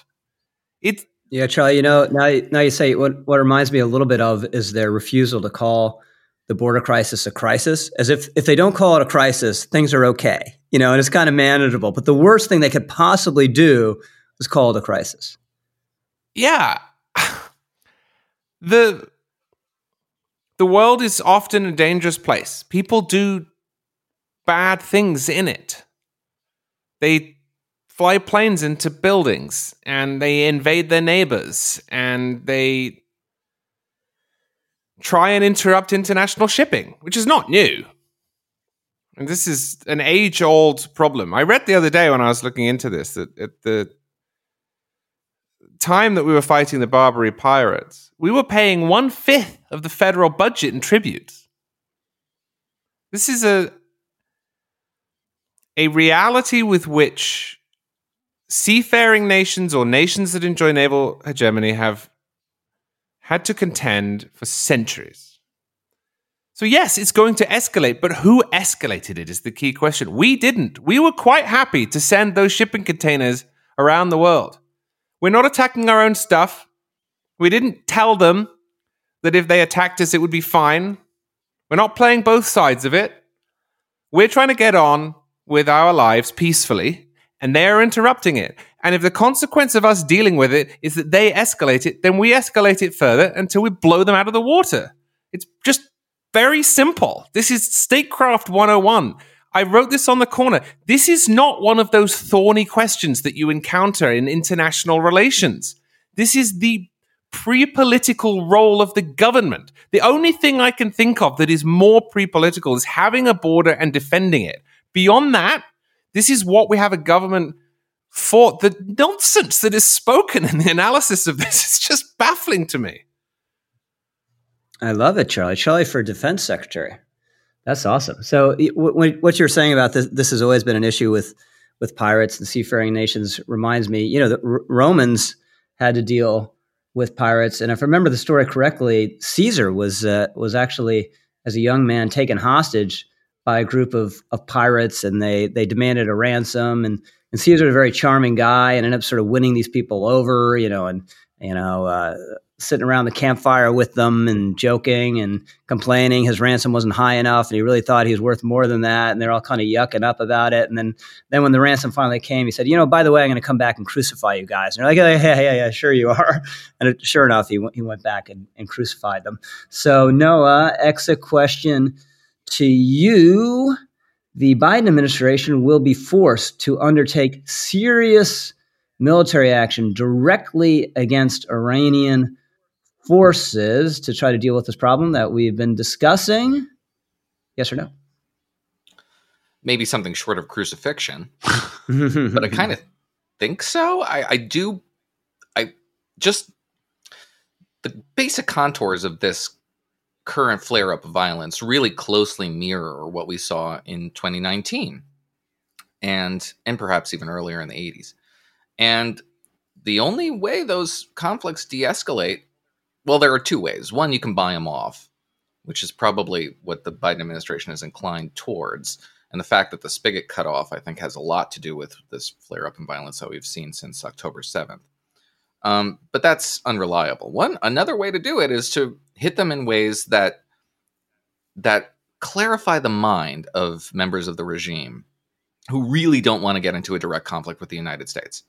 It yeah, Charlie. You know, now now you say what what reminds me a little bit of is their refusal to call the border crisis a crisis, as if if they don't call it a crisis, things are okay. You know, and it's kind of manageable. But the worst thing they could possibly do is call it a crisis. Yeah, the the world is often a dangerous place. People do bad things in it. They fly planes into buildings and they invade their neighbors and they try and interrupt international shipping, which is not new. And this is an age old problem. I read the other day when I was looking into this that at the time that we were fighting the Barbary pirates, we were paying one fifth of the federal budget in tributes. This is a a reality with which seafaring nations or nations that enjoy naval hegemony have had to contend for centuries. So, yes, it's going to escalate, but who escalated it is the key question. We didn't. We were quite happy to send those shipping containers around the world. We're not attacking our own stuff. We didn't tell them that if they attacked us, it would be fine. We're not playing both sides of it. We're trying to get on with our lives peacefully and they are interrupting it. And if the consequence of us dealing with it is that they escalate it, then we escalate it further until we blow them out of the water. It's just very simple. This is Statecraft 101. I wrote this on the corner. This is not one of those thorny questions that you encounter in international relations. This is the pre political role of the government. The only thing I can think of that is more pre political is having a border and defending it. Beyond that, this is what we have a government for. The nonsense that is spoken in the analysis of this is just baffling to me. I love it, Charlie. Charlie for defense secretary. That's awesome. So, what you're saying about this, this has always been an issue with with pirates and seafaring nations. Reminds me, you know, the Romans had to deal with pirates, and if I remember the story correctly, Caesar was uh, was actually as a young man taken hostage by a group of, of pirates and they they demanded a ransom and and Caesar was a very charming guy and ended up sort of winning these people over, you know, and you know, uh, sitting around the campfire with them and joking and complaining. His ransom wasn't high enough and he really thought he was worth more than that and they're all kind of yucking up about it. And then then when the ransom finally came he said you know by the way i'm going to come back and crucify you guys. And they're like yeah yeah yeah, yeah sure you are. And sure enough he, he went back and, and crucified them. So noah exit question to you, the Biden administration will be forced to undertake serious military action directly against Iranian forces to try to deal with this problem that we've been discussing? Yes or no? Maybe something short of crucifixion, but I kind of think so. I, I do. I just the basic contours of this current flare up of violence really closely mirror what we saw in 2019 and and perhaps even earlier in the 80s. And the only way those conflicts de escalate, well, there are two ways. One, you can buy them off, which is probably what the Biden administration is inclined towards. And the fact that the spigot cut off, I think, has a lot to do with this flare up in violence that we've seen since October 7th. Um, but that's unreliable. One another way to do it is to hit them in ways that that clarify the mind of members of the regime who really don't want to get into a direct conflict with the United States.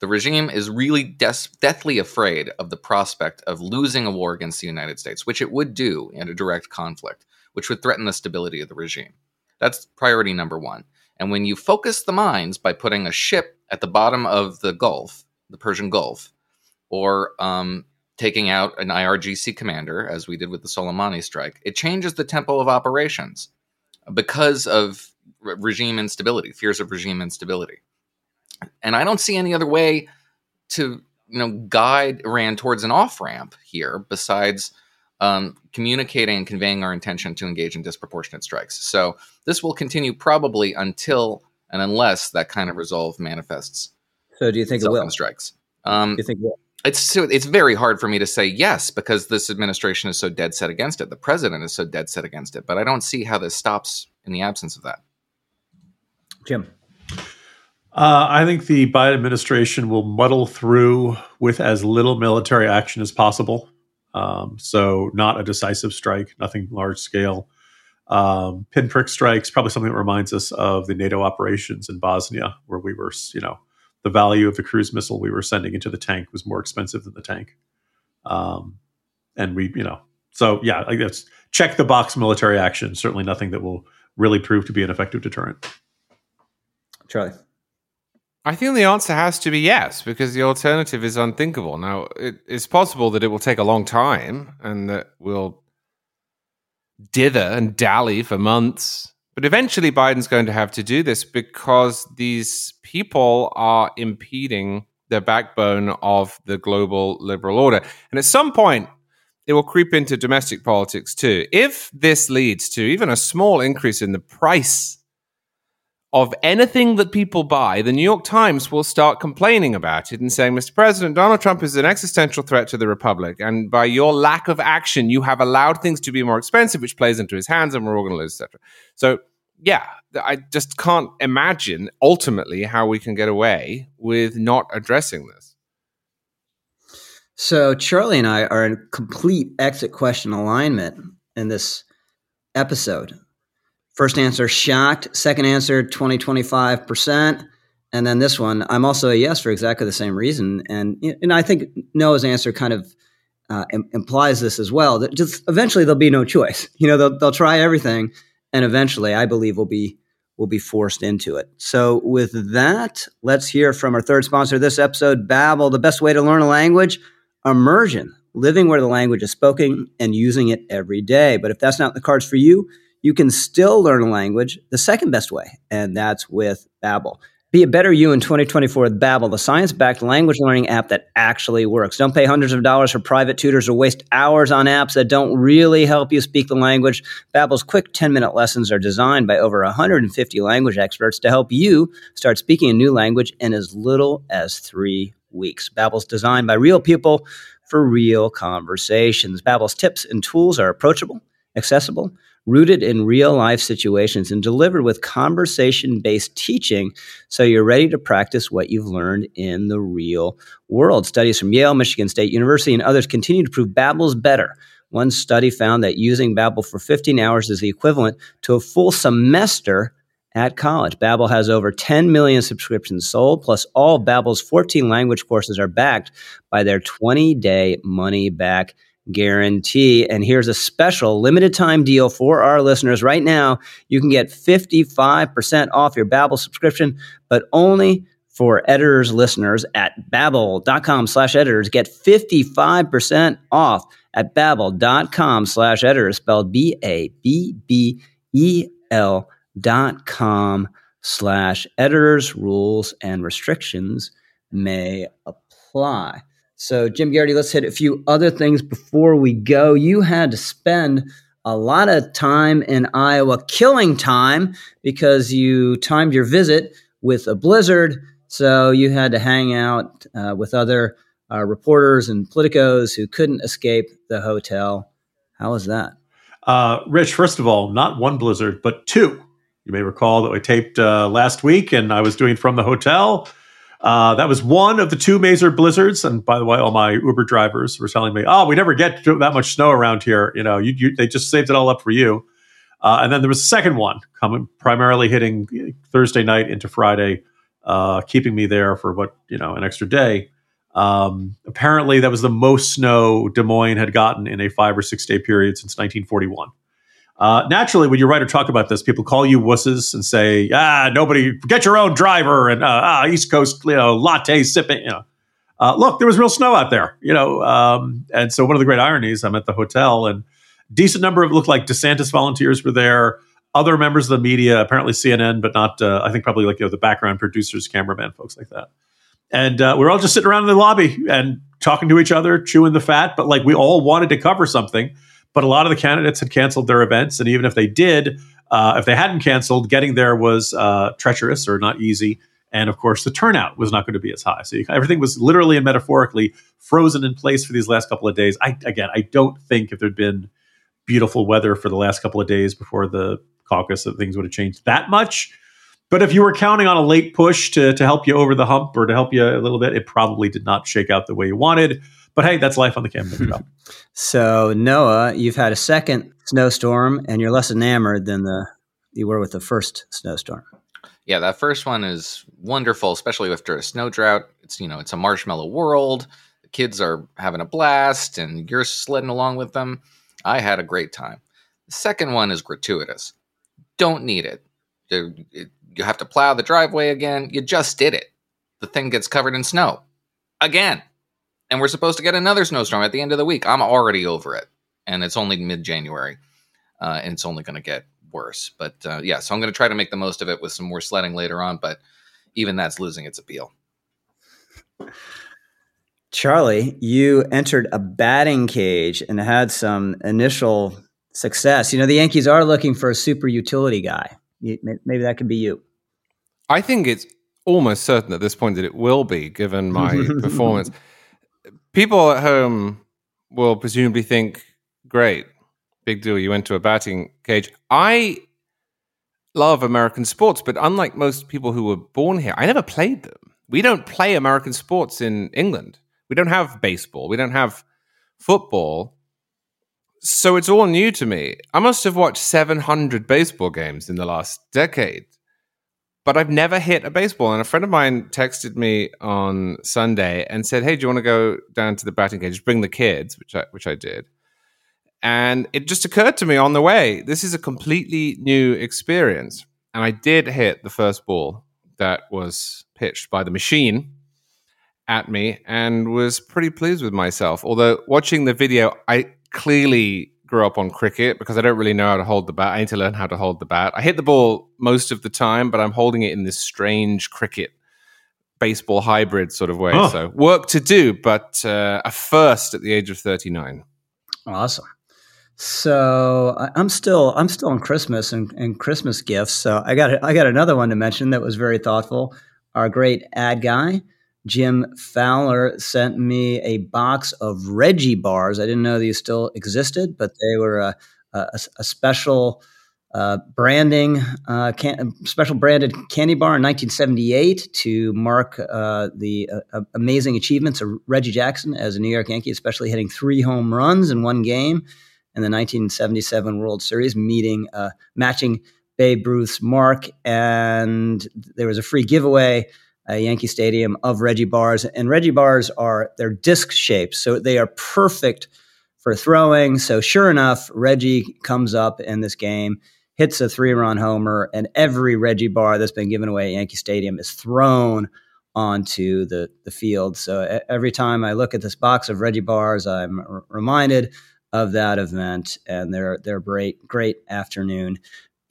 The regime is really des- deathly afraid of the prospect of losing a war against the United States, which it would do in a direct conflict, which would threaten the stability of the regime. That's priority number one. And when you focus the minds by putting a ship at the bottom of the Gulf, the Persian Gulf, or um, taking out an IRGC commander, as we did with the Soleimani strike, it changes the tempo of operations because of re- regime instability, fears of regime instability. And I don't see any other way to you know guide Iran towards an off ramp here besides um, communicating and conveying our intention to engage in disproportionate strikes. So this will continue probably until and unless that kind of resolve manifests. So do you think it will? Strikes. Um, do you think it will? it's so it's very hard for me to say yes because this administration is so dead set against it. The president is so dead set against it, but I don't see how this stops in the absence of that. Jim. Uh, I think the Biden administration will muddle through with as little military action as possible. Um, so, not a decisive strike, nothing large scale. Um, pinprick strikes, probably something that reminds us of the NATO operations in Bosnia, where we were, you know, the value of the cruise missile we were sending into the tank was more expensive than the tank. Um, and we, you know, so yeah, I guess check the box military action. Certainly nothing that will really prove to be an effective deterrent. Charlie. I think the answer has to be yes, because the alternative is unthinkable. Now, it, it's possible that it will take a long time and that we'll dither and dally for months but eventually, Biden's going to have to do this because these people are impeding the backbone of the global liberal order. And at some point, it will creep into domestic politics too. If this leads to even a small increase in the price of anything that people buy, the New York Times will start complaining about it and saying, Mr. President, Donald Trump is an existential threat to the Republic. And by your lack of action, you have allowed things to be more expensive, which plays into his hands, and we're all going to lose, etc. So, yeah, I just can't imagine ultimately how we can get away with not addressing this. So, Charlie and I are in complete exit question alignment in this episode. First answer, shocked. Second answer, 20, 25%. And then this one, I'm also a yes for exactly the same reason. And, and I think Noah's answer kind of uh, implies this as well that just eventually there'll be no choice. You know, they'll, they'll try everything. And eventually, I believe we'll be will be forced into it. So, with that, let's hear from our third sponsor this episode, Babbel, the best way to learn a language, immersion, living where the language is spoken and using it every day. But if that's not the cards for you, you can still learn a language the second best way, and that's with Babbel. Be a better you in 2024 with Babbel, the science-backed language learning app that actually works. Don't pay hundreds of dollars for private tutors or waste hours on apps that don't really help you speak the language. Babbel's quick 10-minute lessons are designed by over 150 language experts to help you start speaking a new language in as little as 3 weeks. Babbel's designed by real people for real conversations. Babbel's tips and tools are approachable, accessible, rooted in real life situations and delivered with conversation based teaching so you're ready to practice what you've learned in the real world. Studies from Yale, Michigan State University, and others continue to prove Babbel's better. One study found that using Babbel for 15 hours is the equivalent to a full semester at college. Babbel has over 10 million subscriptions sold, plus all Babbel's 14 language courses are backed by their 20-day money back guarantee. And here's a special limited time deal for our listeners right now. You can get 55% off your Babbel subscription, but only for editors listeners at babbel.com slash editors. Get 55% off at babbel.com slash editors, spelled B-A-B-B-E-L dot com slash editors. Rules and restrictions may apply. So, Jim Geraghty, let's hit a few other things before we go. You had to spend a lot of time in Iowa, killing time because you timed your visit with a blizzard, So you had to hang out uh, with other uh, reporters and politicos who couldn't escape the hotel. How was that? Uh, Rich, first of all, not one blizzard, but two. You may recall that we taped uh, last week and I was doing from the hotel. Uh, that was one of the two major blizzards. And by the way, all my Uber drivers were telling me, "Oh, we never get that much snow around here. You know, you, you, they just saved it all up for you." Uh, and then there was a second one coming, primarily hitting Thursday night into Friday, uh, keeping me there for what you know an extra day. Um, apparently, that was the most snow Des Moines had gotten in a five or six day period since 1941. Uh, naturally, when you write or talk about this, people call you wusses and say, "Ah, nobody, get your own driver," and uh, "Ah, East Coast, you know, latte sipping." You know, uh, look, there was real snow out there, you know, um, and so one of the great ironies, I'm at the hotel, and decent number of looked like DeSantis volunteers were there. Other members of the media, apparently CNN, but not, uh, I think probably like you know, the background producers, cameraman, folks like that. And uh, we are all just sitting around in the lobby and talking to each other, chewing the fat. But like we all wanted to cover something, but a lot of the candidates had canceled their events, and even if they did, uh, if they hadn't canceled, getting there was uh, treacherous or not easy. And of course, the turnout was not going to be as high. So you, everything was literally and metaphorically frozen in place for these last couple of days. I again, I don't think if there'd been beautiful weather for the last couple of days before the caucus, that things would have changed that much. But if you were counting on a late push to, to help you over the hump or to help you a little bit, it probably did not shake out the way you wanted. But hey, that's life on the campaign hmm. trail. so Noah, you've had a second snowstorm, and you're less enamored than the you were with the first snowstorm. Yeah, that first one is wonderful, especially after a snow drought. It's you know it's a marshmallow world. The kids are having a blast, and you're sledding along with them. I had a great time. The second one is gratuitous. Don't need it. it you have to plow the driveway again. You just did it. The thing gets covered in snow again. And we're supposed to get another snowstorm at the end of the week. I'm already over it. And it's only mid January. Uh, and it's only going to get worse. But uh, yeah, so I'm going to try to make the most of it with some more sledding later on. But even that's losing its appeal. Charlie, you entered a batting cage and had some initial success. You know, the Yankees are looking for a super utility guy. Maybe that could be you. I think it's almost certain at this point that it will be, given my performance. People at home will presumably think, great, big deal. You went to a batting cage. I love American sports, but unlike most people who were born here, I never played them. We don't play American sports in England. We don't have baseball. We don't have football. So it's all new to me. I must have watched 700 baseball games in the last decade, but I've never hit a baseball. And a friend of mine texted me on Sunday and said, "Hey, do you want to go down to the batting cage? Bring the kids," which I which I did. And it just occurred to me on the way, this is a completely new experience. And I did hit the first ball that was pitched by the machine at me and was pretty pleased with myself. Although watching the video, I clearly grew up on cricket because I don't really know how to hold the bat. I need to learn how to hold the bat. I hit the ball most of the time, but I'm holding it in this strange cricket baseball hybrid sort of way. Oh. So work to do, but uh, a first at the age of 39. Awesome. So I'm still I'm still on Christmas and, and Christmas gifts. So I got I got another one to mention that was very thoughtful. Our great ad guy Jim Fowler sent me a box of Reggie bars. I didn't know these still existed, but they were a, a, a special uh, branding, uh, can, special branded candy bar in 1978 to mark uh, the uh, amazing achievements of Reggie Jackson as a New York Yankee, especially hitting three home runs in one game in the 1977 World Series, meeting uh, matching Babe Ruth's mark. And there was a free giveaway uh, Yankee Stadium of Reggie bars. And Reggie bars are they're disc shaped, so they are perfect for throwing. So sure enough, Reggie comes up in this game, hits a three run homer, and every Reggie bar that's been given away at Yankee Stadium is thrown onto the the field. So every time I look at this box of Reggie bars, I'm r- reminded of that event and their their great great afternoon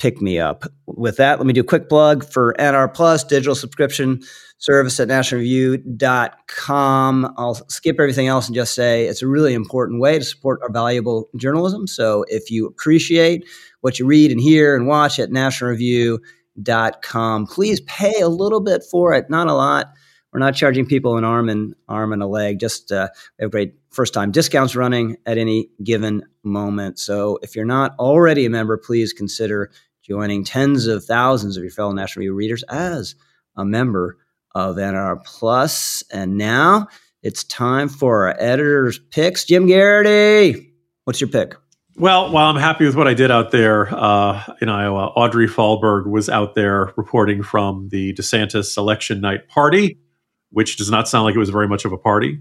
pick me up. With that, let me do a quick plug for NR Plus digital subscription service at nationalreview.com. I'll skip everything else and just say it's a really important way to support our valuable journalism. So if you appreciate what you read and hear and watch at nationalreview.com, Please pay a little bit for it, not a lot. We're not charging people an arm and arm and a leg. Just uh, we have great first time discounts running at any given moment. So if you're not already a member, please consider joining tens of thousands of your fellow National Review readers as a member of NR Plus. And now it's time for our editor's picks. Jim Geraghty, what's your pick? Well, while I'm happy with what I did out there uh, in Iowa, Audrey Fahlberg was out there reporting from the DeSantis election night party, which does not sound like it was very much of a party.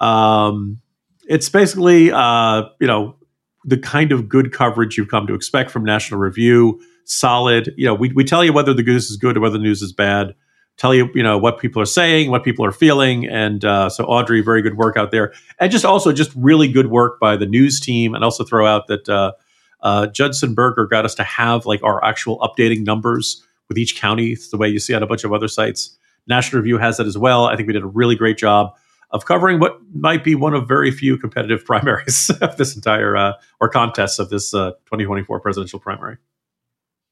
Um, it's basically, uh, you know, the kind of good coverage you've come to expect from National Review. Solid, you know, we, we tell you whether the news is good or whether the news is bad. Tell you you know what people are saying what people are feeling and uh, so audrey very good work out there. And just also just really good work by the news team and also throw out that uh, uh, judson berger got us to have like our actual updating numbers with each county the way you see on a bunch of other sites. National review has that as well. I think we did a really great job of covering what might be one of very few competitive primaries of this entire uh, or contests of this 2024 uh, presidential primary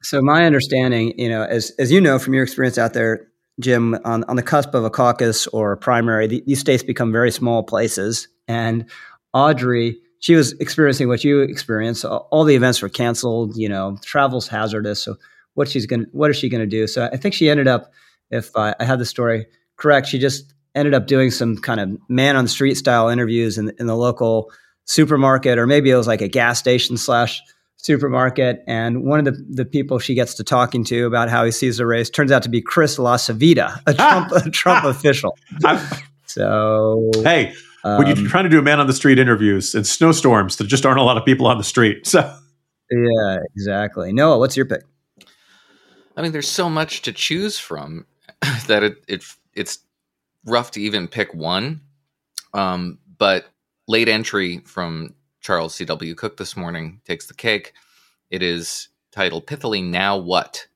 so my understanding, you know, as as you know from your experience out there, Jim, on, on the cusp of a caucus or a primary, the, these states become very small places. And Audrey, she was experiencing what you experienced. All the events were canceled. You know, travel's hazardous. So what she's going, what is she going to do? So I think she ended up, if I, I have the story correct, she just ended up doing some kind of man on the street style interviews in, in the local supermarket, or maybe it was like a gas station slash supermarket, and one of the, the people she gets to talking to about how he sees the race turns out to be Chris LaCivita, a Trump a Trump official. so hey, um, when you're trying to do a man on the street interviews in snowstorms, there just aren't a lot of people on the street. So yeah, exactly. Noah, what's your pick? I mean, there's so much to choose from that it, it it's rough to even pick one. Um, but late entry from Charles C.W. Cooke this morning takes the cake. It is titled Pithily Now What?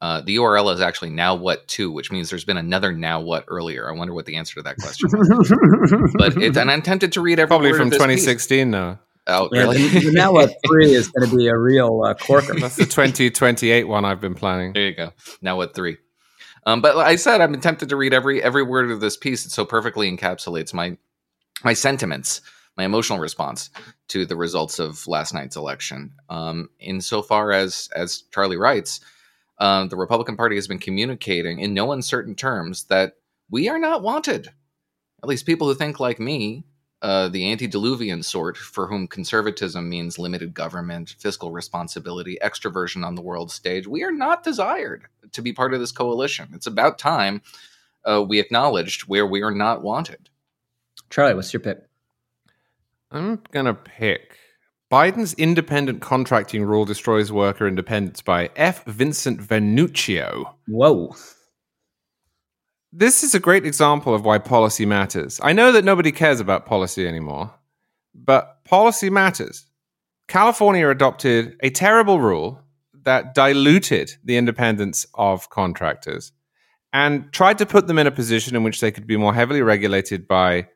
Uh, the URL is actually now what two, which means there's been another now what earlier. I wonder what the answer to that question is. but it's, and I'm tempted to read every probably from 2016 now. Oh, yeah, really? the, the now what three is going to be a real uh, corker. That's the 2028 one I've been planning. There you go. Now what three? Um, but I said I'm tempted to read every every word of this piece. It so perfectly encapsulates my my sentiments my emotional response to the results of last night's election. Um, insofar as as Charlie writes, uh, the Republican Party has been communicating in no uncertain terms that we are not wanted. At least people who think like me, uh, the antediluvian sort, for whom conservatism means limited government, fiscal responsibility, extroversion on the world stage, we are not desired to be part of this coalition. It's about time uh, we acknowledged where we are not wanted. Charlie, what's your pick? I'm going to pick Biden's independent contracting rule destroys worker independence by F. Vincent Vernuccio. Whoa. This is a great example of why policy matters. I know that nobody cares about policy anymore, but policy matters. California adopted a terrible rule that diluted the independence of contractors and tried to put them in a position in which they could be more heavily regulated by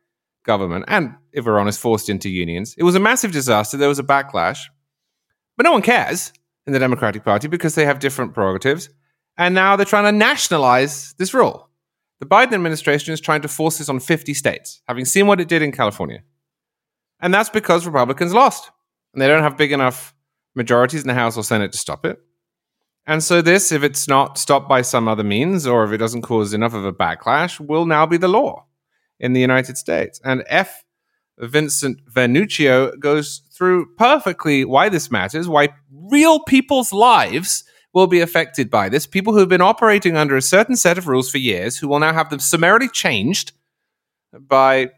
government and, if we're honest, forced into unions. It was a massive disaster. There was a backlash. But no one cares in the Democratic Party because they have different prerogatives. And now they're trying to nationalize this rule. The Biden administration is trying to force this on 50 states, having seen what it did in California. And that's because Republicans lost. And they don't have big enough majorities in the House or Senate to stop it. And so, this, if it's not stopped by some other means or if it doesn't cause enough of a backlash, will now be the law in the United States. And F. Vincent Vernuccio goes through perfectly why this matters, why real people's lives will be affected by this. People who have been operating under a certain set of rules for years, who will now have them summarily changed by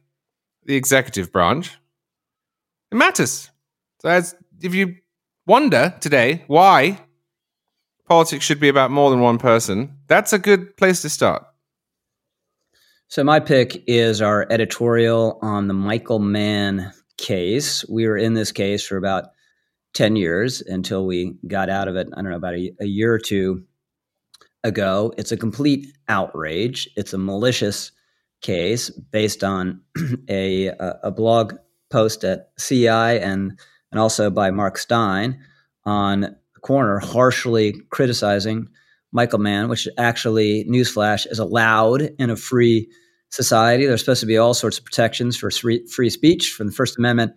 the executive branch. It matters. So, as if you wonder today why politics should be about more than one person, that's a good place to start. So my pick is our editorial on the Michael Mann case. We were in this case for about 10 years until we got out of it, I don't know, about a, a year or two ago. It's a complete outrage. It's a malicious case based on a, a blog post at CEI and, and also by Mark Steyn on the corner harshly criticizing Michael Mann, which actually, newsflash, is allowed in a free society. There's supposed to be all sorts of protections for free, free speech from the First Amendment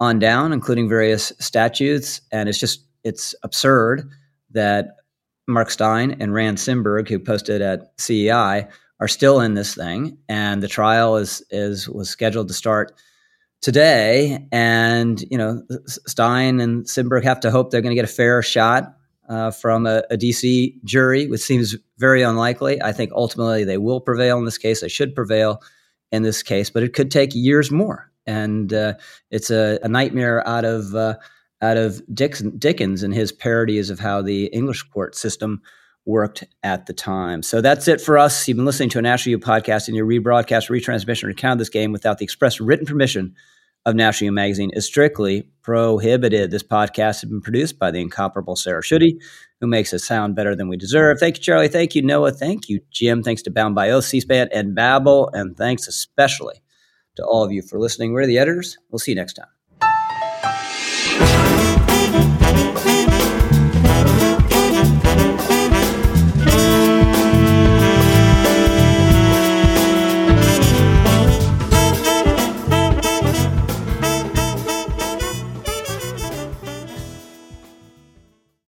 on down, including various statutes. And it's just, it's absurd that Mark Steyn and Rand Simberg, who posted at CEI, are still in this thing. And the trial is, is was scheduled to start today. And, you know, Steyn and Simberg have to hope they're going to get a fair shot uh, from a, a, DC jury, which seems very unlikely. I think ultimately they will prevail in this case. They should prevail in this case, but it could take years more. And uh, it's a, a, nightmare out of uh, out of Dickens and his parodies of how the English court system worked at the time. So that's it for us. You've been listening to a National Review podcast, and your rebroadcast, retransmission, or account of this game without the express written permission of National Review Magazine is strictly prohibited. This podcast has been produced by the incomparable Sarah Schutte, who makes it sound better than we deserve. Thank you, Charlie. Thank you, Noah. Thank you, Jim. Thanks to Bound by Oath, C-SPAN, and Babbel. And thanks especially to all of you for listening. We're the editors. We'll see you next time.